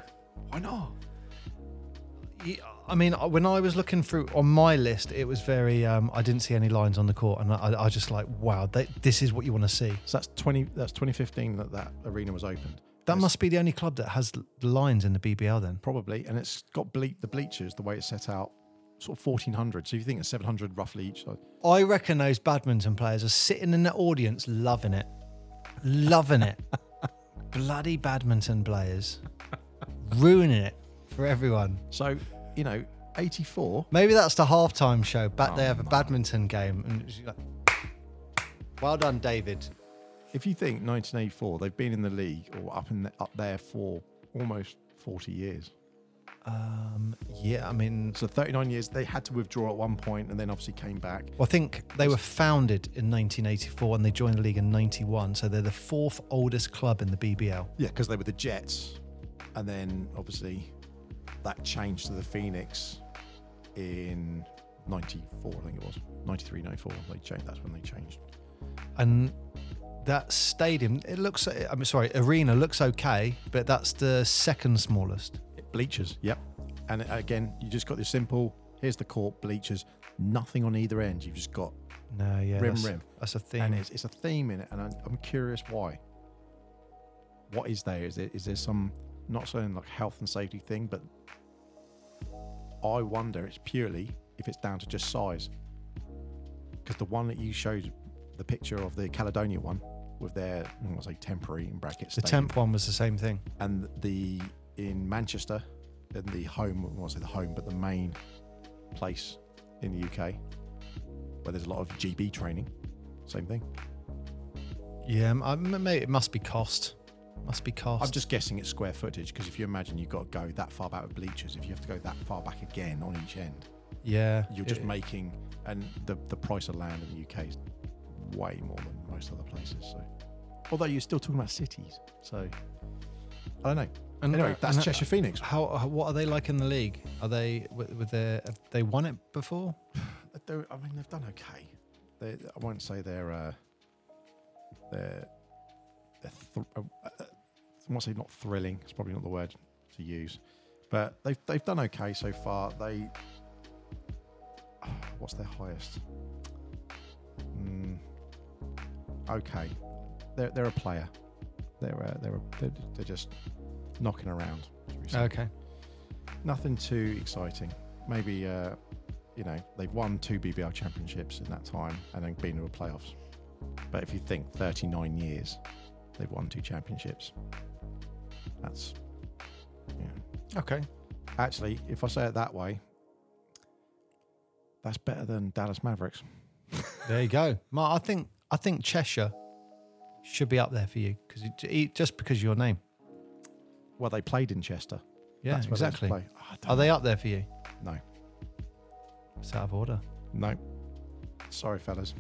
Why not?
I mean, when I was looking through on my list, it was very. Um, I didn't see any lines on the court, and I, I was just like, wow, they, this is what you want to see.
So that's twenty. That's 2015 that that arena was opened.
That must be the only club that has l- lines in the BBL. Then
probably, and it's got ble- the bleachers the way it's set out, sort of 1400. So if you think it's 700 roughly each side.
I reckon those badminton players are sitting in the audience, loving it, loving it. Bloody badminton players, ruining it for everyone.
So you know, 84.
Maybe that's the halftime show. Back they
Oh,
have a
no.
badminton game, and it's like, well done, David.
If you think 1984, they've been in the league or up in the, up there for almost 40 years.
Um, yeah, I mean,
So 39 years. They had to withdraw at one point, and then obviously came back.
Well, I think they were founded in 1984 and they joined the league in 91. So they're the fourth oldest club in the BBL.
Yeah, because they were the Jets, and then obviously that changed to the Phoenix in '94, I think it was '93, '94. They changed. That's when they changed.
And that stadium, it looks, I'm sorry, arena looks okay, but that's the second smallest.
Bleachers, yep. And again, you just got this simple. Here's the court, bleachers, nothing on either end. You've just got,
No, yeah.
Rim,
that's,
rim.
That's a theme.
and it's, it's a theme in it, and I'm, I'm curious why. What is there? Is there is there some not saying like health and safety thing, but I wonder it's purely if it's down to just size. Because the one that you showed, the picture of the Caledonia one with their I to say temporary in brackets,
the
stadium,
temp one was the same thing.
and the in Manchester, in the home, I say the home, but the main place in the UK where there's a lot of GB training, same thing.
Yeah, m- I- m- mate, it must be cost. Must be cost.
I'm just guessing it's square footage because if you imagine you've got to go that far back with bleachers, if you have to go that far back again on each end,
yeah.
you're just
it-
making, and the, the price of land in the UK is way more than most other places. So, although you're still talking about cities, so I don't know.
and-
Anyway,
and
that's
how-
Cheshire Phoenix.
How, how- what are they like in the league? Are they with, with their? Have they won it before?
I mean, they've done okay. They, I won't say they're uh, they're, they're th- uh, uh, I won't say not thrilling. It's probably not the word to use, but they've they've done okay so far. They what's their highest? Okay, they're they're a player. They're uh, they're, a, they're they're just knocking around. shall we say.
Okay.
Nothing too exciting. Maybe, uh, you know, they've won two BBL championships in that time and then been to the playoffs. But if you think 39 years, they've won two championships. That's, yeah.
Okay.
Actually, if I say it that way, that's better than Dallas Mavericks.
There you go, Mark. I think I think Cheshire should be up there for you because just because of your name.
Well, they played in Chester.
Yeah,
That's where they
exactly.
play. Oh, I don't
Are they
know.
up there for you?
No.
It's out of order.
No. Sorry, fellas.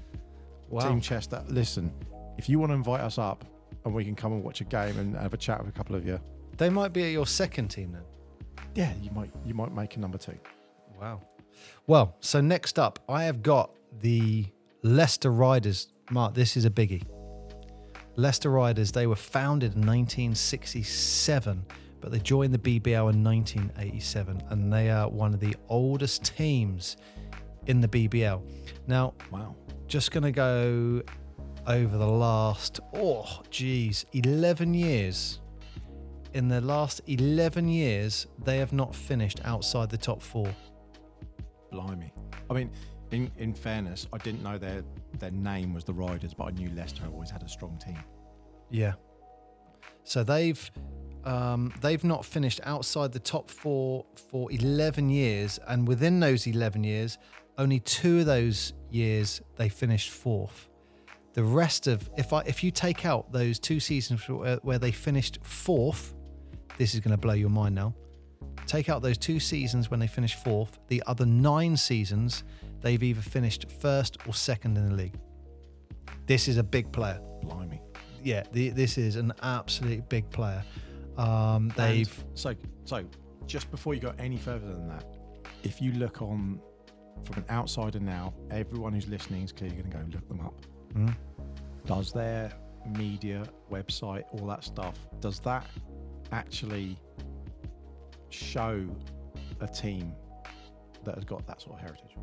Wow.
Team Chester, listen, if you want to invite us up and we can come and watch a game and have a chat with a couple of you,
They might be at your second team then.
yeah, you might you might make a number two.
Wow. Well, so next up, I have got the Leicester Riders. Mark, this is a biggie. Leicester Riders, they were founded in 1967, but they joined the BBL in 1987, and they are one of the oldest teams in the BBL. Now,
Wow.
just going to go over the last, oh, geez, 11 years. In the last 11 years, they have not finished outside the top four.
Blimey. I mean, in, in fairness, I didn't know their their name was the Riders, but I knew Leicester always had a strong team.
Yeah. So they've Um, they've not finished outside the top four for 11 years, and within those 11 years, only two of those years they finished fourth. The rest of, if I if you take out those two seasons where, where they finished fourth, this is going to blow your mind now. Take out those two seasons when they finished fourth. The other nine seasons, they've either finished first or second in the league. This is a big player.
Blimey.
Yeah, the, this is an absolute big player. Um, they've
And so so just before you go any further than that, if you look on from an outsider now, everyone who's listening is clearly going to go look them up.
Mm.
Does their media website, all that stuff, does that actually show a team that has got that sort of heritage?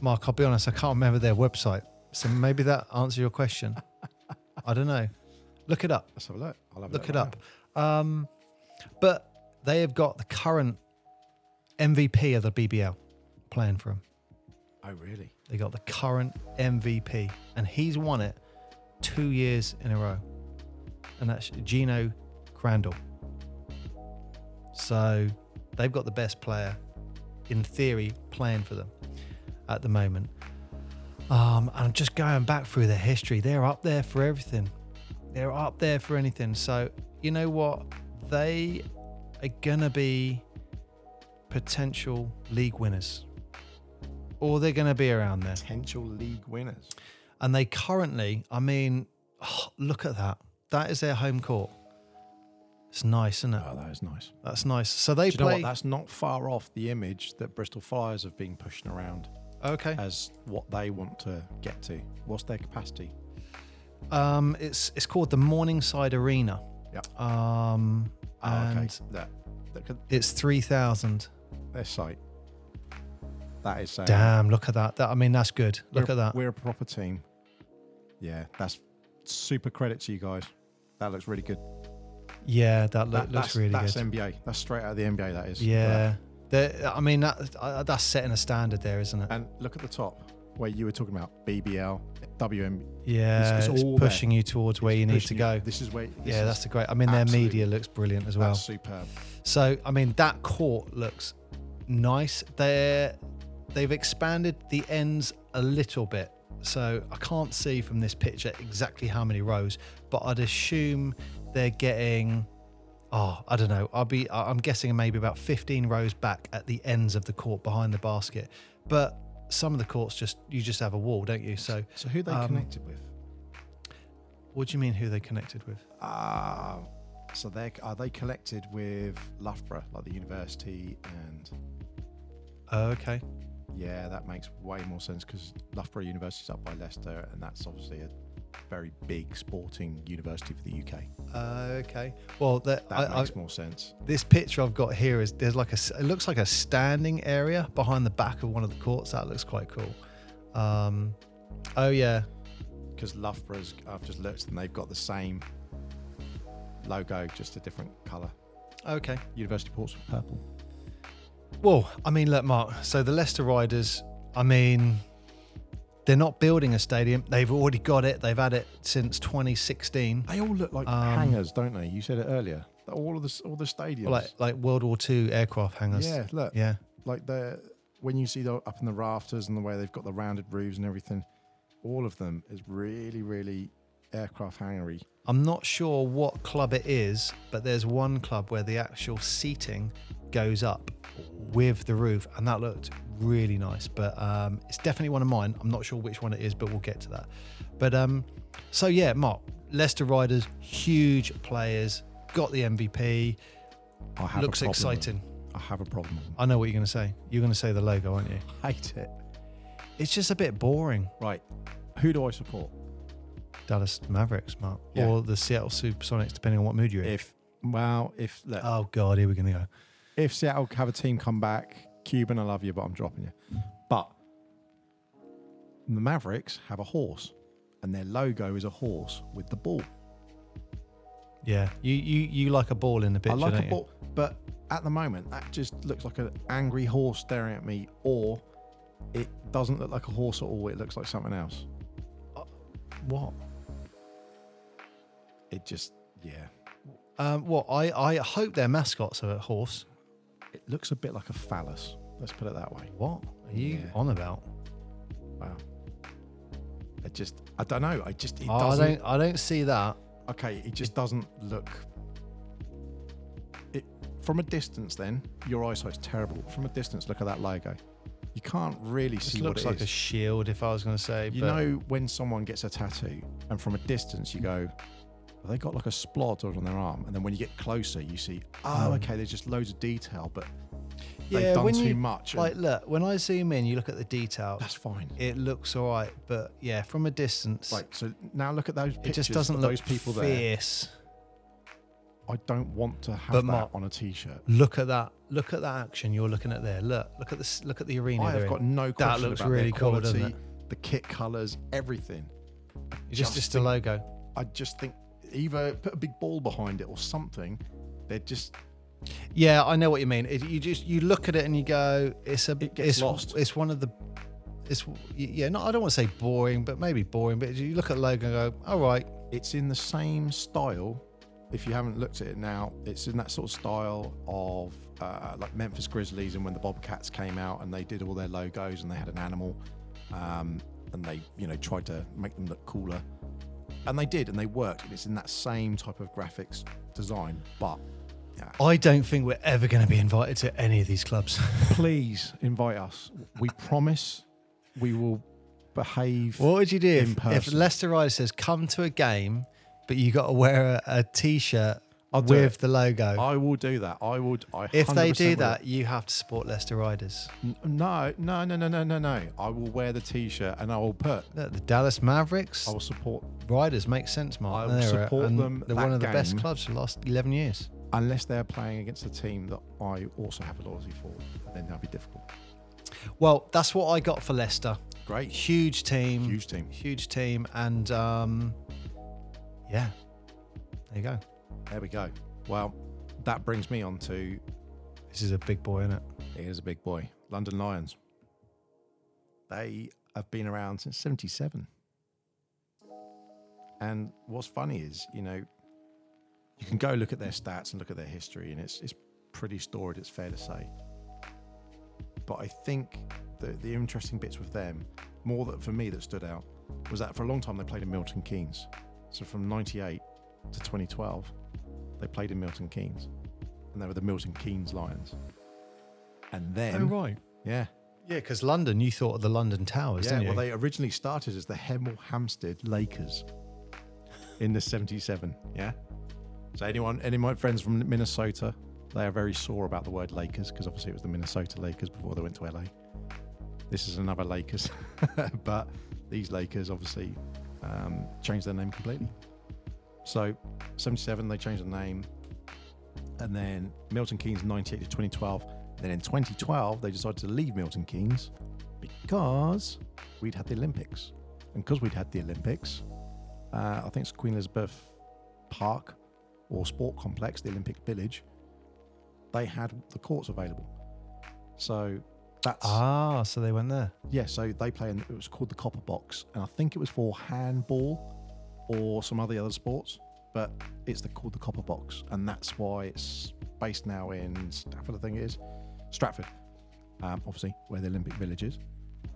Mark, I'll be honest, I can't remember their website. So maybe that answers your question. I don't know. Look it up.
Let's have a look. I'll have a
Look it
right
up. Um, but they have got the current MVP of the BBL playing for them.
Oh, really?
They got the current MVP, and he's won it two years in a row. And that's Geno Crandall. So they've got the best player, in theory, playing for them at the moment. Um, and I'm just going back through their history. They're up there for everything. They're up there for anything. So you know what? They are gonna be potential league winners, or they're gonna be around there.
Potential league winners.
And they currently, I mean, look at that. That is their home court. It's nice, isn't it?
Oh, that is nice.
That's nice. So they
Do you know
play.
what? That's not far off the image that Bristol Flyers have been pushing around
okay.
as what they want to get to. What's their capacity?
Um, it's it's called the Morningside Arena.
yeah
Um,
Oh,
and
okay. That, that could,
it's three thousand.
their site. That is saying.
Damn! Look at that. That I mean, that's good. Look at that.
We're a proper team. Yeah, that's super credit to you guys. That looks really good.
Yeah, that, look,
That-
looks
that's,
really
that's
good.
NBA. That's straight out of the NBA. That is.
Yeah. The- I mean, that that's setting a standard there, isn't it?
And look at the top where you were talking about BBL, WM.
Yeah,
it's
it's,
all there.
pushing you towards where
It's
you need to go.
This is where. This
yeah,
is,
that's the great. I mean, their media looks brilliant as well.
That's superb.
So, I mean, that court looks nice. They're they've expanded the ends a little bit. So I can't see from this picture exactly how many rows, but I'd assume they're getting oh, I don't know. I'll be I'm guessing maybe about 15 rows back at the ends of the court behind the basket. But some of the courts just you just have a wall, don't you? So
So who they
Um,
connected with?
what do you mean who they connected with?
Ah, so they are they connected with Loughborough, like the university, and
Oh, okay.
yeah, that makes way more sense because Loughborough University is up by Leicester, and that's obviously a very big sporting university for the UK.
Uh, okay. Well, that,
That
I, I,
makes more sense.
this picture I've got here is there's like a it looks like a standing area behind the back of one of the courts. That looks quite cool. Um, oh yeah,
Because Loughborough's, I've just looked, and they've got the same logo, just a different colour.
okay.
University of Portsmouth purple.
Well, I mean, look, Mark. So the Leicester Riders, I mean, they're not building a stadium. They've already got it. They've had it since 2016,
They all look like
Um,
hangars, don't they? You said it earlier. All of the all the stadiums.
like like World War II aircraft hangars.
yeah, look,
Yeah.
like the when you see the up in the rafters and the way they've got the rounded roofs and everything, all of them is really, really aircraft hangery.
I'm not sure what club it is, but there's one club where the actual seating goes up with the roof, and that looked really nice. But um, it's definitely one of mine. I'm not sure which one it is, but we'll get to that. But um, so yeah, Mark, Leicester Riders, huge players, got the MVP,
I have
looks
a problem with them.
exciting.
I have a problem.
I know what you're going to say. You're going to say the logo, aren't you?
I hate it.
It's just a bit boring.
Right, who do I support?
Dallas Mavericks, Mark,
Yeah.
or the Seattle Supersonics, depending on what mood you're in.
If well, if look,
oh God, here we're going to go.
If Seattle have a team come back, Cuban, I love you, but I'm dropping you. But the Mavericks have a horse, and their logo is a horse with the ball.
Yeah, you you you like a ball in the picture,
I like a
you?
ball, but at the moment, that just looks like an angry horse staring at me, or it doesn't look like a horse at all. It looks like something else.
What?
it just yeah,
Um, what I I hope their mascots are a horse.
It looks a bit like a phallus. Let's put it that way.
What are you
Yeah.
on about?
Wow. It just I don't know. I just it
Oh, I
doesn't.
don't I don't see that.
okay, it just doesn't look. It from a distance. Then your eyesight's terrible. From a distance, look at that logo. You can't really
This
see
looks
what it
like a shield. If I was going to say,
You know when someone gets a tattoo, and from a distance you go, "Have they got like a splot on their arm?" And then when you get closer, you see, "Oh,
Um,
okay, there's just loads of detail, but they've
yeah,
done
when
too
you
much."
like look when I zoom in, you look at the detail.
that's fine.
It looks all right, but yeah, from a distance,
Like so now, look at those pictures.
it just doesn't look
those people there.
fierce.
I don't want to have
But
that
Mark-
on a t-shirt.
Look at that. Look at that action you're looking at there. Look, look at this. Look at the arena.
I have got
in.
no question
looks
about
really cool,
quality,
doesn't it?
the kit colours, everything.
It's just
just
just a logo.
I just think either put a big ball behind it or something. They're just
Yeah, I know what you mean. It, you just you look at it and you go, it's a
It gets
it's,
lost.
It's one of the it's yeah. No, I don't want to say boring, but maybe boring. But you look at the logo and go, all right,
it's in the same style. If you haven't looked at it now, it's in that sort of style of uh, like Memphis Grizzlies and when the Bobcats came out and they did all their logos and they had an animal, um, and they you know tried to make them look cooler, and they did and they worked. And it's in that same type of graphics design, but yeah,
I don't think we're ever going to be invited to any of these clubs.
please invite us. We promise we will behave.
what would you do
In
if, if. Leicester Riders says come to a game, but you got to wear a, a t-shirt
I'll do
with
it.
the logo?
I will do that. I would. I
if they
100%
do
will.
that, you have to support Leicester Riders.
N- no, no, no, no, no, no, no. I will wear the t-shirt and I will put.
Look, the Dallas Mavericks
I will support
Riders make sense, Mark.
I will
They're, uh,
support
and
them
They're
that
one of the best
game.
clubs for the last eleven years.
unless they're playing against a team that I also have a loyalty for. Then that'll be difficult.
Well, that's what I got for Leicester.
Great,
Huge team.
huge team.
Huge team. And um, yeah, there you go.
There we go. Well, that brings me on to
This is a big boy, isn't it?
here's a big boy, London Lions. They have been around since '77. And what's funny is, you know, you can go look at their stats and look at their history, and it's it's pretty storied. It's fair to say. But I think the the interesting bits with them, more that for me that stood out, was that for a long time they played in Milton Keynes. So from '98 to 2012, they played in Milton Keynes, and they were the Milton Keynes Lions. And then,
Oh, right.
yeah,
Yeah, because London, you thought of the London Towers,
yeah.
didn't you?
Well, they originally started as the Hemel Hempstead Lakers in the '77. Yeah. So anyone, any of my friends from Minnesota, they are very sore about the word Lakers because obviously it was the Minnesota Lakers before they went to LA. This is another Lakers, but these Lakers obviously um, changed their name completely. So 77, they changed the name, and then Milton Keynes 98 to 2012. Then in 2012, they decided to leave Milton Keynes because we'd had the Olympics. And because we'd had the Olympics, uh, I think it's Queen Elizabeth Park or Sport Complex, the Olympic Village, they had the courts available. So that's,
ah, so they went there.
yeah, so they play in, it was called the Copper Box. And I think it was for handball or some other other sports, but it's the, called the Copper Box. And that's why it's based now in Stafford, I think it is. Stratford, um, obviously, where the Olympic Village is.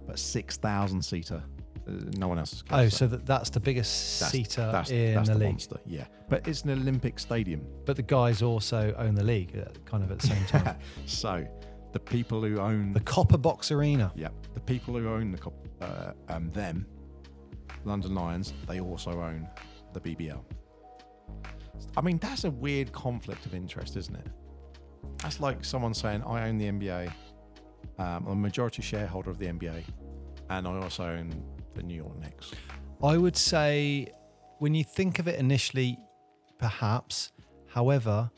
But 6,000 seater. Uh, no one else is close
Oh, so that, that's the biggest
That's-
seater
that's,
in
that's
the,
the,
league.
monster, yeah. But it's an Olympic stadium.
But the guys also own the league, uh, kind of at the same time.
so the people who own
the Copper Box Arena.
Yeah, the people who own the cop, uh, um, them, London Lions, they also own the BBL. I mean, that's a weird conflict of interest, isn't it? That's like someone saying, "I own the NBA, um, I'm a majority shareholder of the NBA, and I also own the New York Knicks."
I would say, when you think of it initially, perhaps. However,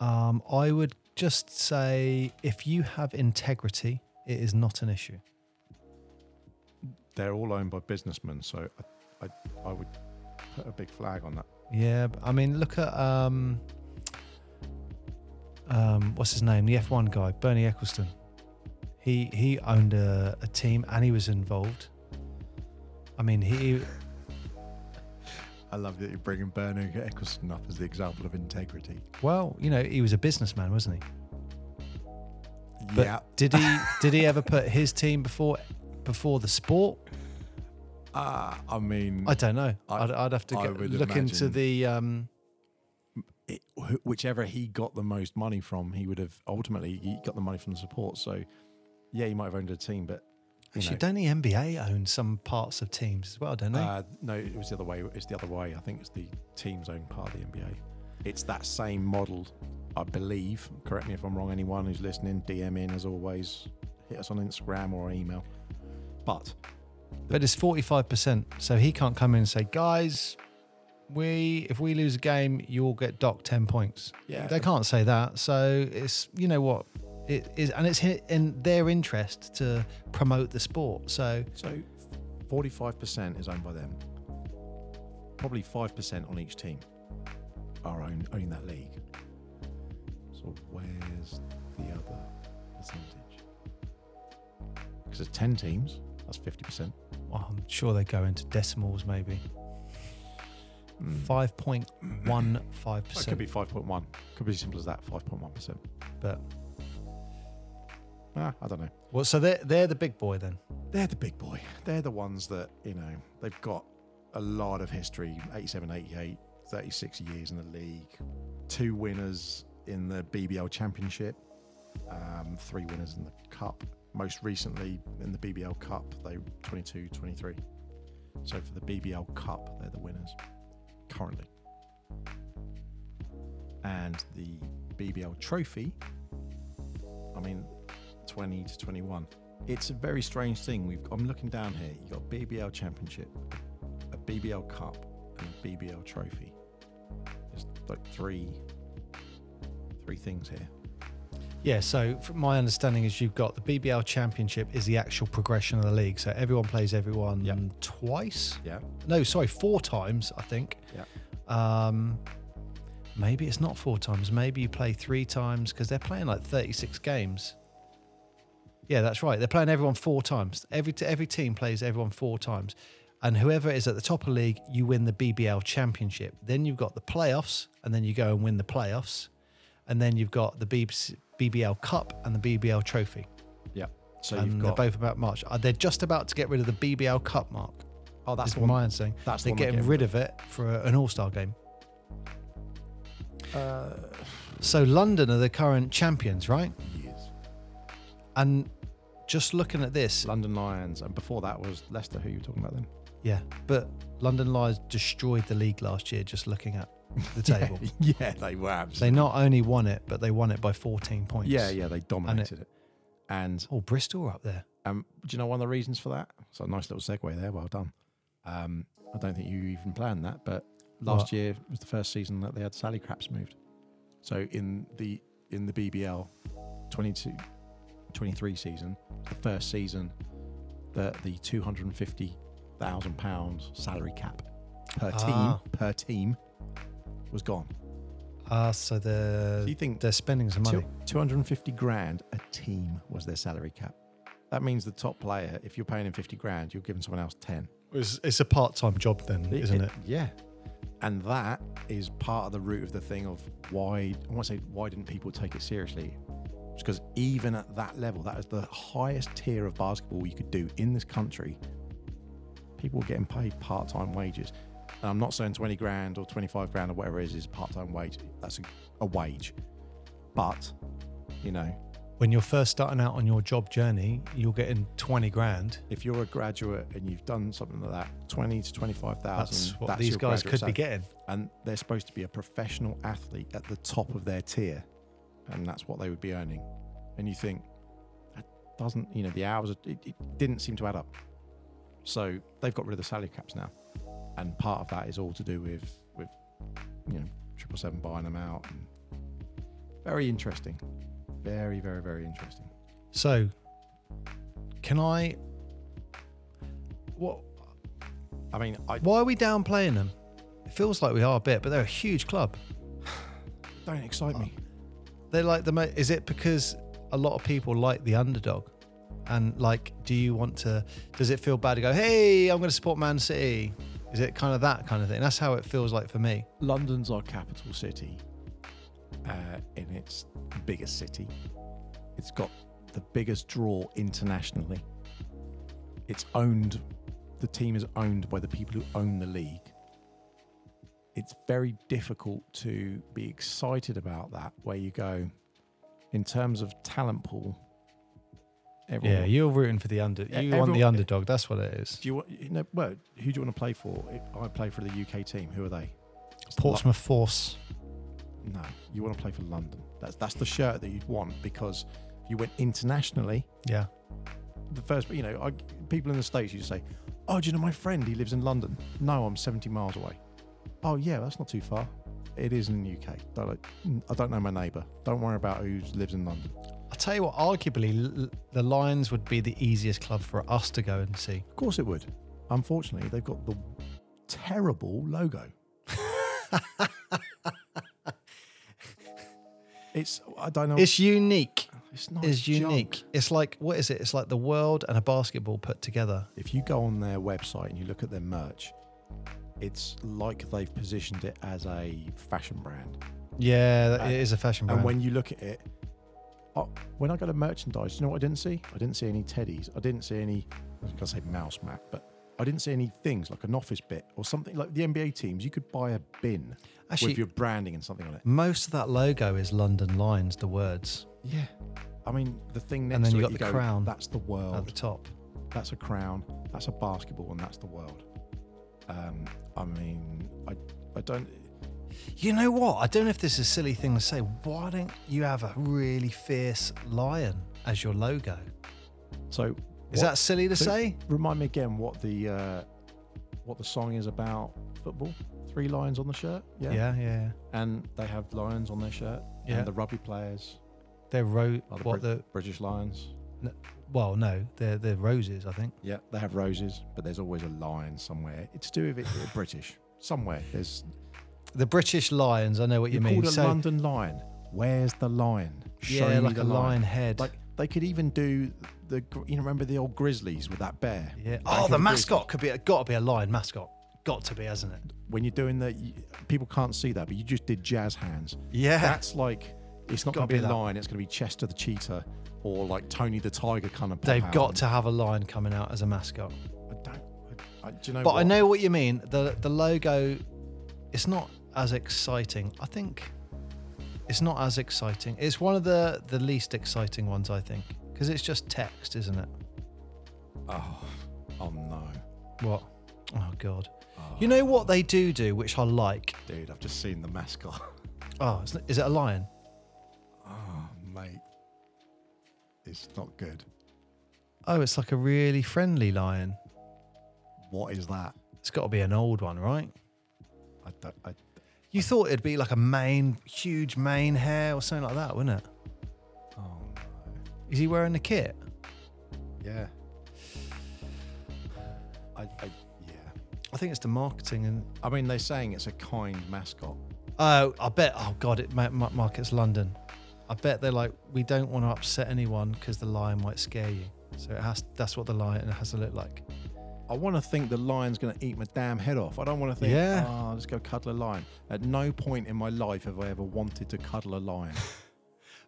um, I would just say if you have integrity, it is not an issue.
They're all owned by businessmen, so I, I, I would put a big flag on that.
Yeah, I mean, look at um, um, what's his name? The F1 guy, Bernie Ecclestone. He he owned a, a team and he was involved. I mean, he
I love that you're bringing Bernie Ecclestone up as the example of integrity.
Well, you know, he was a businessman, wasn't he? But
yeah.
Did he did he ever put his team before before the sport?
Uh, I mean,
I don't know.
I-
I'd, I'd have to get, look into the. Um,
it, whichever he got the most money from, he would have ultimately he got the money from the support. So, yeah, he might have owned a team, but
actually,
know,
don't the NBA own some parts of teams as well? Don't they?
uh, no, it was the other way. It's the other way. I think it's the team's own part of the NBA. It's that same model, I believe. Correct me if I'm wrong. Anyone who's listening, DM in as always. Hit us on Instagram or email. But
But it's forty five percent, so he can't come in and say, "Guys, we if we lose a game, you'll get docked ten points."
yeah,
They can't say that. So it's you know what it is, and it's in their interest to promote the sport. So
So, forty-five percent is owned by them. Probably five percent on each team are own owning that league. So where's the other percentage? Because there's ten teams. That's fifty percent.
Well, I'm sure they go into decimals, maybe
Hmm.
five point one five
It could
percent.
be five point one. Could be as simple as that. Five point one percent.
But
Ah, I don't know.
well, so they're they're the big boy then.
They're the big boy. They're the ones that, you know, they've got a lot of history 87, 88, 36 years in the league, two winners in the BBL Championship, um, three winners in the Cup. Most recently in the BBL Cup, they 22 23. So for the BBL Cup, they're the winners currently. And the BBL Trophy, I mean, 20 to 21 it's a very strange thing. We've I'm looking down here. You got BBL Championship, a BBL Cup, and a BBL Trophy. There's like three, three things here.
Yeah. So from my understanding is you've got the BBL Championship is the actual progression of the league. So everyone plays everyone
Yep.
twice.
Yeah,
No, sorry, four times I think.
Yeah.
Um, maybe it's not four times. Maybe you play three times because they're playing like 36 games. Yeah, that's right. They're playing everyone four times. Every every team plays everyone four times, and whoever is at the top of the league, you win the BBL Championship. Then you've got the playoffs, and then you go and win the playoffs, and then you've got the BBC BBL Cup and the BBL Trophy.
yeah. So
and
you've
they're both about March. Uh, They're just about to get rid of the BBL Cup mark.
oh, that's one.
my understanding.
That's
They're getting
getting
rid of it for an All Star game.
Uh,
So London are the current champions, right?
years.
And just looking at this,
London Lions, and before that was Leicester. Who you were talking about then?
yeah, but London Lions destroyed the league last year. Just looking at the table,
Yeah, yeah, they were Absolutely.
they not only won it, but they won it by 14 points.
Yeah, yeah, they dominated it. And
Oh, Bristol are up there.
Um, do you know one of the reasons for that? It's a nice little segue there. Well done. Um, I don't think you even planned that, but last
What?
year was the first season that they had Sally Craps moved. So in the in the BBL 22 23 season, the first season that the 250,000 pounds salary cap per team
Ah.
per team was gone.
Ah, so they're
So you think
they're spending some money.
250 grand a team was their salary cap. That means the top player, if you're paying him 50 grand, you're giving someone else 10.
It's, it's a part time job then, isn't it?
Yeah. And that is part of the root of the thing of why, I want to say, why didn't people take it seriously? It's because even at that level, that is the highest tier of basketball you could do in this country. People were getting paid part time wages. And I'm not saying 20 grand or 25 grand or whatever it is is part time wage. That's a, a wage. But, you know,
When you're first starting out on your job journey, you're getting 20 grand.
if you're a graduate and you've done something like that, 20 to 25,000,
That's what
that's
these guys could
salary.
be getting.
and they're supposed to be a professional athlete at the top of their tier, and that's what they would be earning. And you think that doesn't, you know, the hours it, it didn't seem to add up. So they've got rid of the salary caps now, and part of that is all to do with with you know triple seven buying them out. Very interesting, very very very interesting.
So, can I? What?
I mean, I
Why are we downplaying them? It feels like we are a bit, but they're a huge club.
don't excite me. Oh.
They're like the. Mo- is it because a lot of people like the underdog? And like, do you want to? Does it feel bad to go? Hey, I'm going to support Man City. Is it kind of that kind of thing? That's how it feels like for me.
London's our capital city, uh, in its biggest city. It's got the biggest draw internationally. It's owned, the team is owned by the people who own the league. It's very difficult to be excited about that, where you go, in terms of talent pool. Everyone,
Yeah, you're rooting for the under. You want the underdog. That's what it is.
Do you want? You know, well, who do you want to play for? I play for the UK team. Who are they?
Portsmouth Force.
No, you want to play for London. That's that's the shirt that you'd want because if you went internationally,
Yeah.
the first, you know, I, people in the states, you say, "Oh, do you know my friend? He lives in London." No, I'm 70 miles away. Oh yeah, that's not too far. It is in the UK. Don't "Mm, I don't know my neighbour. Don't worry about who lives in London.
I'll tell you what, arguably, the Lions would be the easiest club for us to go and see.
Of course it would. Unfortunately, they've got the terrible logo. it's I don't know.
It's unique.
It's not
It's
junk.
unique. It's like, what is it? It's like the world and a basketball put together.
If you go on their website and you look at their merch, it's like they've positioned it as a fashion brand.
Yeah, that-
And-
it is a fashion brand.
And when you look at it, oh, when I go to merchandise, you know what I didn't see? I didn't see any teddies. I didn't see any, I was going to say mouse mat, but I didn't see any things like an office bit or something like the NBA teams. You could buy a bin
Actually,
with your branding and something on it.
most of that logo is London Lions, the words
Yeah. I mean, the thing next
And then
to
you
it,
got
you
the
go,
crown
That's the world at
the top.
That's a crown. That's a basketball, and that's the world. Um, I mean, I, I don't.
You know what? I don't know if this is a silly thing to say. Why don't you have a really fierce lion as your logo?
So,
Is
what-
that silly to
so
say?
Remind me again what the uh, what the song is about football. Three lions on the shirt. Yeah.
Yeah, yeah.
And they have lions on their shirt.
Yeah.
And the rugby players
They're ro-
are the,
what
Brit-
the
British lions.
well, no, they're they're roses, I think.
Yeah, they have roses, but there's always a lion somewhere. It's to do with it British. Somewhere there's
The British lions, I know what you
You're
mean.
called a
So
London lion. Where's the lion? Show
yeah, like a lion head.
Like they could even do the you know remember the old Grizzlies with that bear.
yeah. Oh, the mascot could be got to be a lion mascot. Got to be, hasn't it?
When you're doing the you, people can't see that, but you just did jazz hands.
Yeah.
That's like it's not going
Gotta
be
be
a
that.
lion. It's going to be Chester the cheetah or like Tony the tiger kind of.
They've
out.
got to have a lion coming out as a mascot.
I don't. I, I, do you know?
But I know what you mean. The the logo, it's not as exciting. I think it's not as exciting. It's one of the the least exciting ones, I think, because it's just text, isn't it?
Oh, oh no.
What? Oh God.
Oh,
You know what they do do, which I like.
dude? I've just seen the mascot.
Oh, is it- is it a lion?
Oh, mate, it's not good.
Oh, it's like a really friendly lion.
What is that?
It's got to be an old one, right?
I don't. I,
You thought it'd be like a mane, huge mane hair or something like that, wouldn't it?
oh no.
Is he wearing the kit?
Yeah. I, I yeah.
I think it's the marketing and
I mean, they're saying it's a kind mascot.
Oh, I bet. Oh God, it ma- ma- markets London. I bet they're like, we don't want to upset anyone because the lion might scare you. So it has. That's what the lion has to look like.
I want to think the lion's going to eat my damn head off. I don't want to think,
Yeah.
Ah, oh, let's go cuddle a lion. At no point in my life have I ever wanted to cuddle a lion.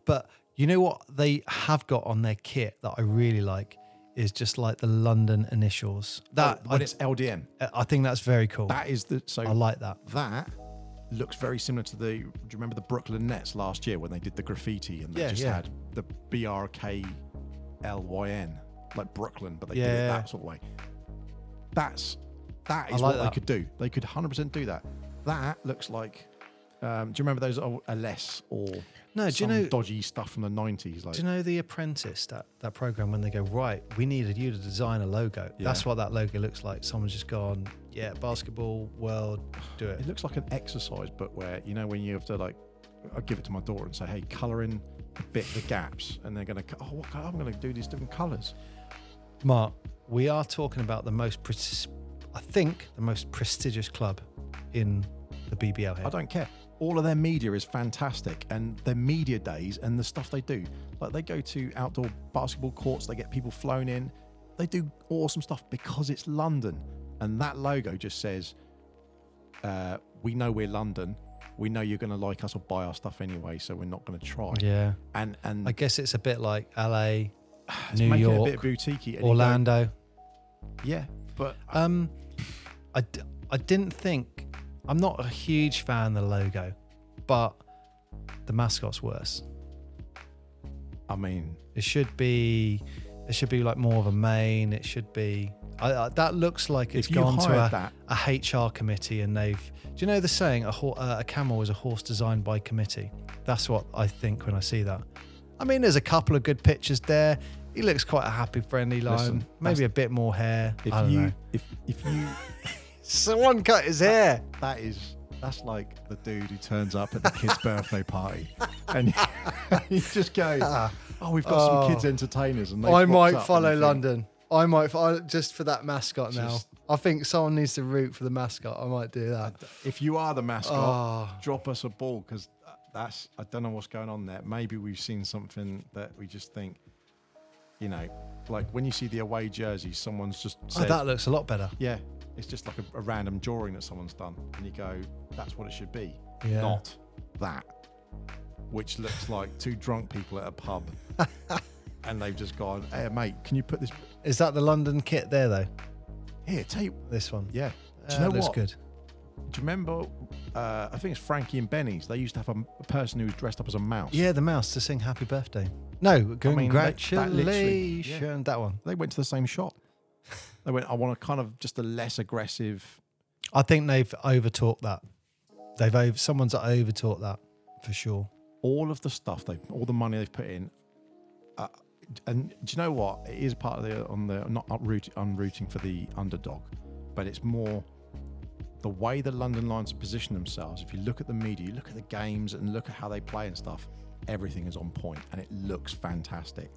But you know what they have got on their kit that I really like is just like the London initials. That
Oh, when
I,
it's LDN, uh,
I think that's very cool.
that is the so
I like that.
that looks very similar to the. Do you remember the Brooklyn Nets last year when they did the graffiti and they
Yeah,
just
yeah.
had the B R K L Y N like Brooklyn, but they did it that sort of way. That's that
I like
what they could do. They could 100% do that. That looks like. Um, do you remember those old LS or
No, do you know?
dodgy stuff from the 90s? Like
Do you know The Apprentice? That that program when they go right, we needed you to design a logo. That's what that logo looks like. Someone's just gone, yeah, basketball world, do it.
It looks like an exercise book where you know when you have to like, I give it to my daughter and say, "Hey, color in the bit the gaps," and they're gonna, oh, what? I'm gonna do these different colors.
Mark, we are talking about the most, pres- I think, the most prestigious club in the BBL here.
I don't care. All of their media is fantastic, and their media days and the stuff they do, like they go to outdoor basketball courts, they get people flown in, they do awesome stuff because it's London. and that logo just says, uh, "We know we're London. We know you're going to like us or buy our stuff anyway, so we're not going to try."
Yeah.
And and
I guess it's a bit like LA,
it's
New
making it a
York,
bit boutique and you go,
Orlando.
yeah, but
Um, I, d- I didn't think I'm not a huge fan of the logo, but the mascot's worse.
I mean,
It should be it should be like more of a main. It should be I, I, that looks like it's gone to a, a HR committee and they've. Do you know the saying a, ho- uh, a camel is a horse designed by committee? That's what I think when I see that. I mean, there's a couple of good pictures there. He looks quite a happy, friendly lion.
Listen,
Maybe a bit more hair.
if
I don't
you
know.
if if you
Someone cut his hair.
that is that's like the dude who turns up at the kid's birthday party and you just go, ah. oh, we've got
Oh.
some kids oh. entertainers, and they
I might follow
and you think,
London. I might I, just for that mascot now. I think someone needs to root for the mascot. I might do that.
If you are the mascot,
Oh.
drop us a ball because that's I don't know what's going on there. Maybe we've seen something that we just think, you know, like when you see the away jersey, someone's just
Oh, that looks a lot better.
yeah, it's just like a, a random drawing that someone's done, and you go, that's what it should be,
Yeah.
not that, which looks like two drunk people at a pub, and they've just gone, hey mate, can you put this
Is that the London kit there though?
here? You,
This one.
yeah. Do
Uh,
you know
looks
what?
good.
Do you remember? Uh, I think it's Frankie and Benny's. They used to have a, a person who was dressed up as a mouse.
Yeah, the mouse to sing happy birthday. No,
that- that literally-
congratulations. that, one.
They went to the same shop. They went, I want a kind of just a less aggressive.
I think they've overtalked that. They've over, someone's overtalked that for sure.
All of the stuff they, all the money they've put in. Uh, and do you know what? It is part of the on the not uprooting, unrooting for the underdog, but it's more the way the London Lions position themselves. If you look at the media, you look at the games and look at how they play and stuff. Everything is on point and it looks fantastic.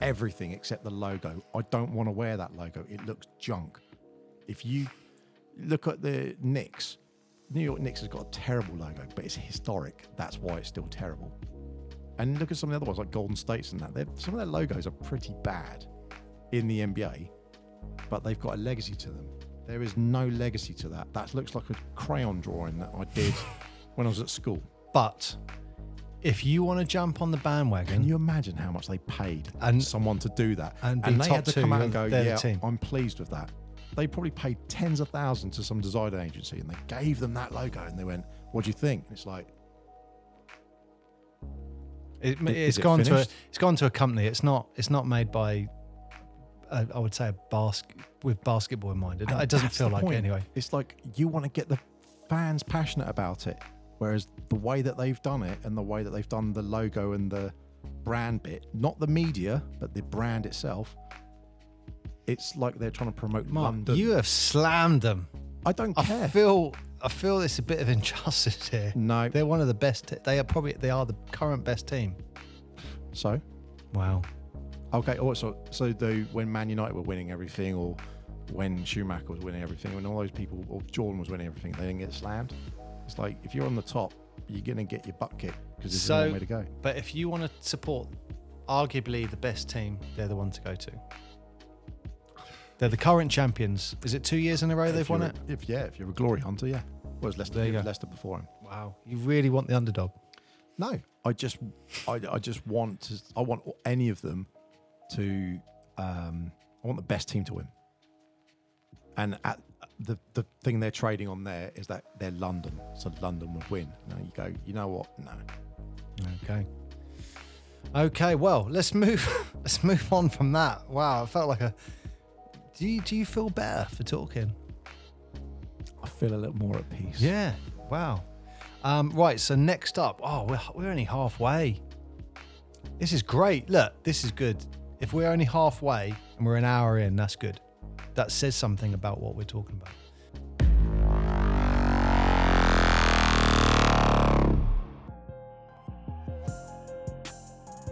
Everything except the logo. I don't want to wear that logo. It looks junk. If you look at the Knicks, New York Knicks has got a terrible logo, but it's historic. That's why it's still terrible. And look at some of the other ones like Golden States and that. They're, some of their logos are pretty bad in the NBA, but they've got a legacy to them. There is no legacy to that. That looks like a crayon drawing that I did when I was at school.
But if you want to jump on the bandwagon,
Can you imagine how much they paid
And-
someone to do that?
and be
they had to come out and go, yeah,
team."
I'm pleased with that. They probably paid tens of thousands to some design agency and they gave them that logo and they went, what do you think? And it's like,
it, it's
it
gone to a,
finished?
it's gone to a company. It's not it's not made by a, I would say a basket with basketball in mind. It, it doesn't feel like it anyway.
It's like you want to get the fans passionate about it. Whereas the way that they've done it and the way that they've done the logo and the brand bit, not the media, but the brand itself, it's like they're trying to promote
Mark,
London.
you have slammed them.
I don't
I
care.
I feel I feel it's a bit of injustice here.
no.
They're one of the best. They are probably they are the current best team.
So,
Wow.
okay. Oh, also, so the when Man United were winning everything, or when Schumacher was winning everything, when all those people, or Jordan was winning everything, they didn't get slammed. It's like if you're on the top, you're gonna get your butt kicked because there's
So-
no way to go.
But if you want to support arguably the best team, they're the one to go to. They're the current champions. Is it two years in a row they've won it?
If yeah, if you're a glory hunter, yeah. Well, it's Leicester, it. Leicester before him.
Wow. You really want the underdog.
No, I just, I, I just want to, I want any of them to, um, I want the best team to win. And at the the thing they're trading on there is that they're London, so London would win. Now you go, you know what? No,
Okay. Okay, well, let's move let's move on from that. Wow, I felt like a Do you do you feel better for talking?
I feel a little more at peace.
Yeah. Wow. Um, right, so next up, oh, we're, we're only halfway. This is great. Look, this is good. If we're only halfway and we're an hour in, that's good. That says something about what we're talking about.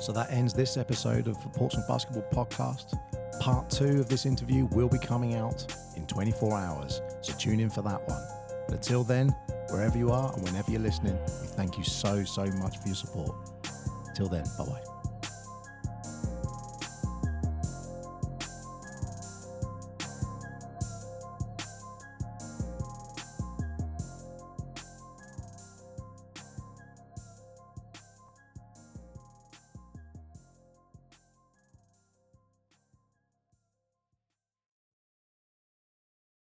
So that ends this episode of the Portsmouth Basketball Podcast. Part two of this interview will be coming out in 24 hours, so tune in for that one. But until then, wherever you are and whenever you're listening, we thank you so, so much for your support. Till then, bye bye.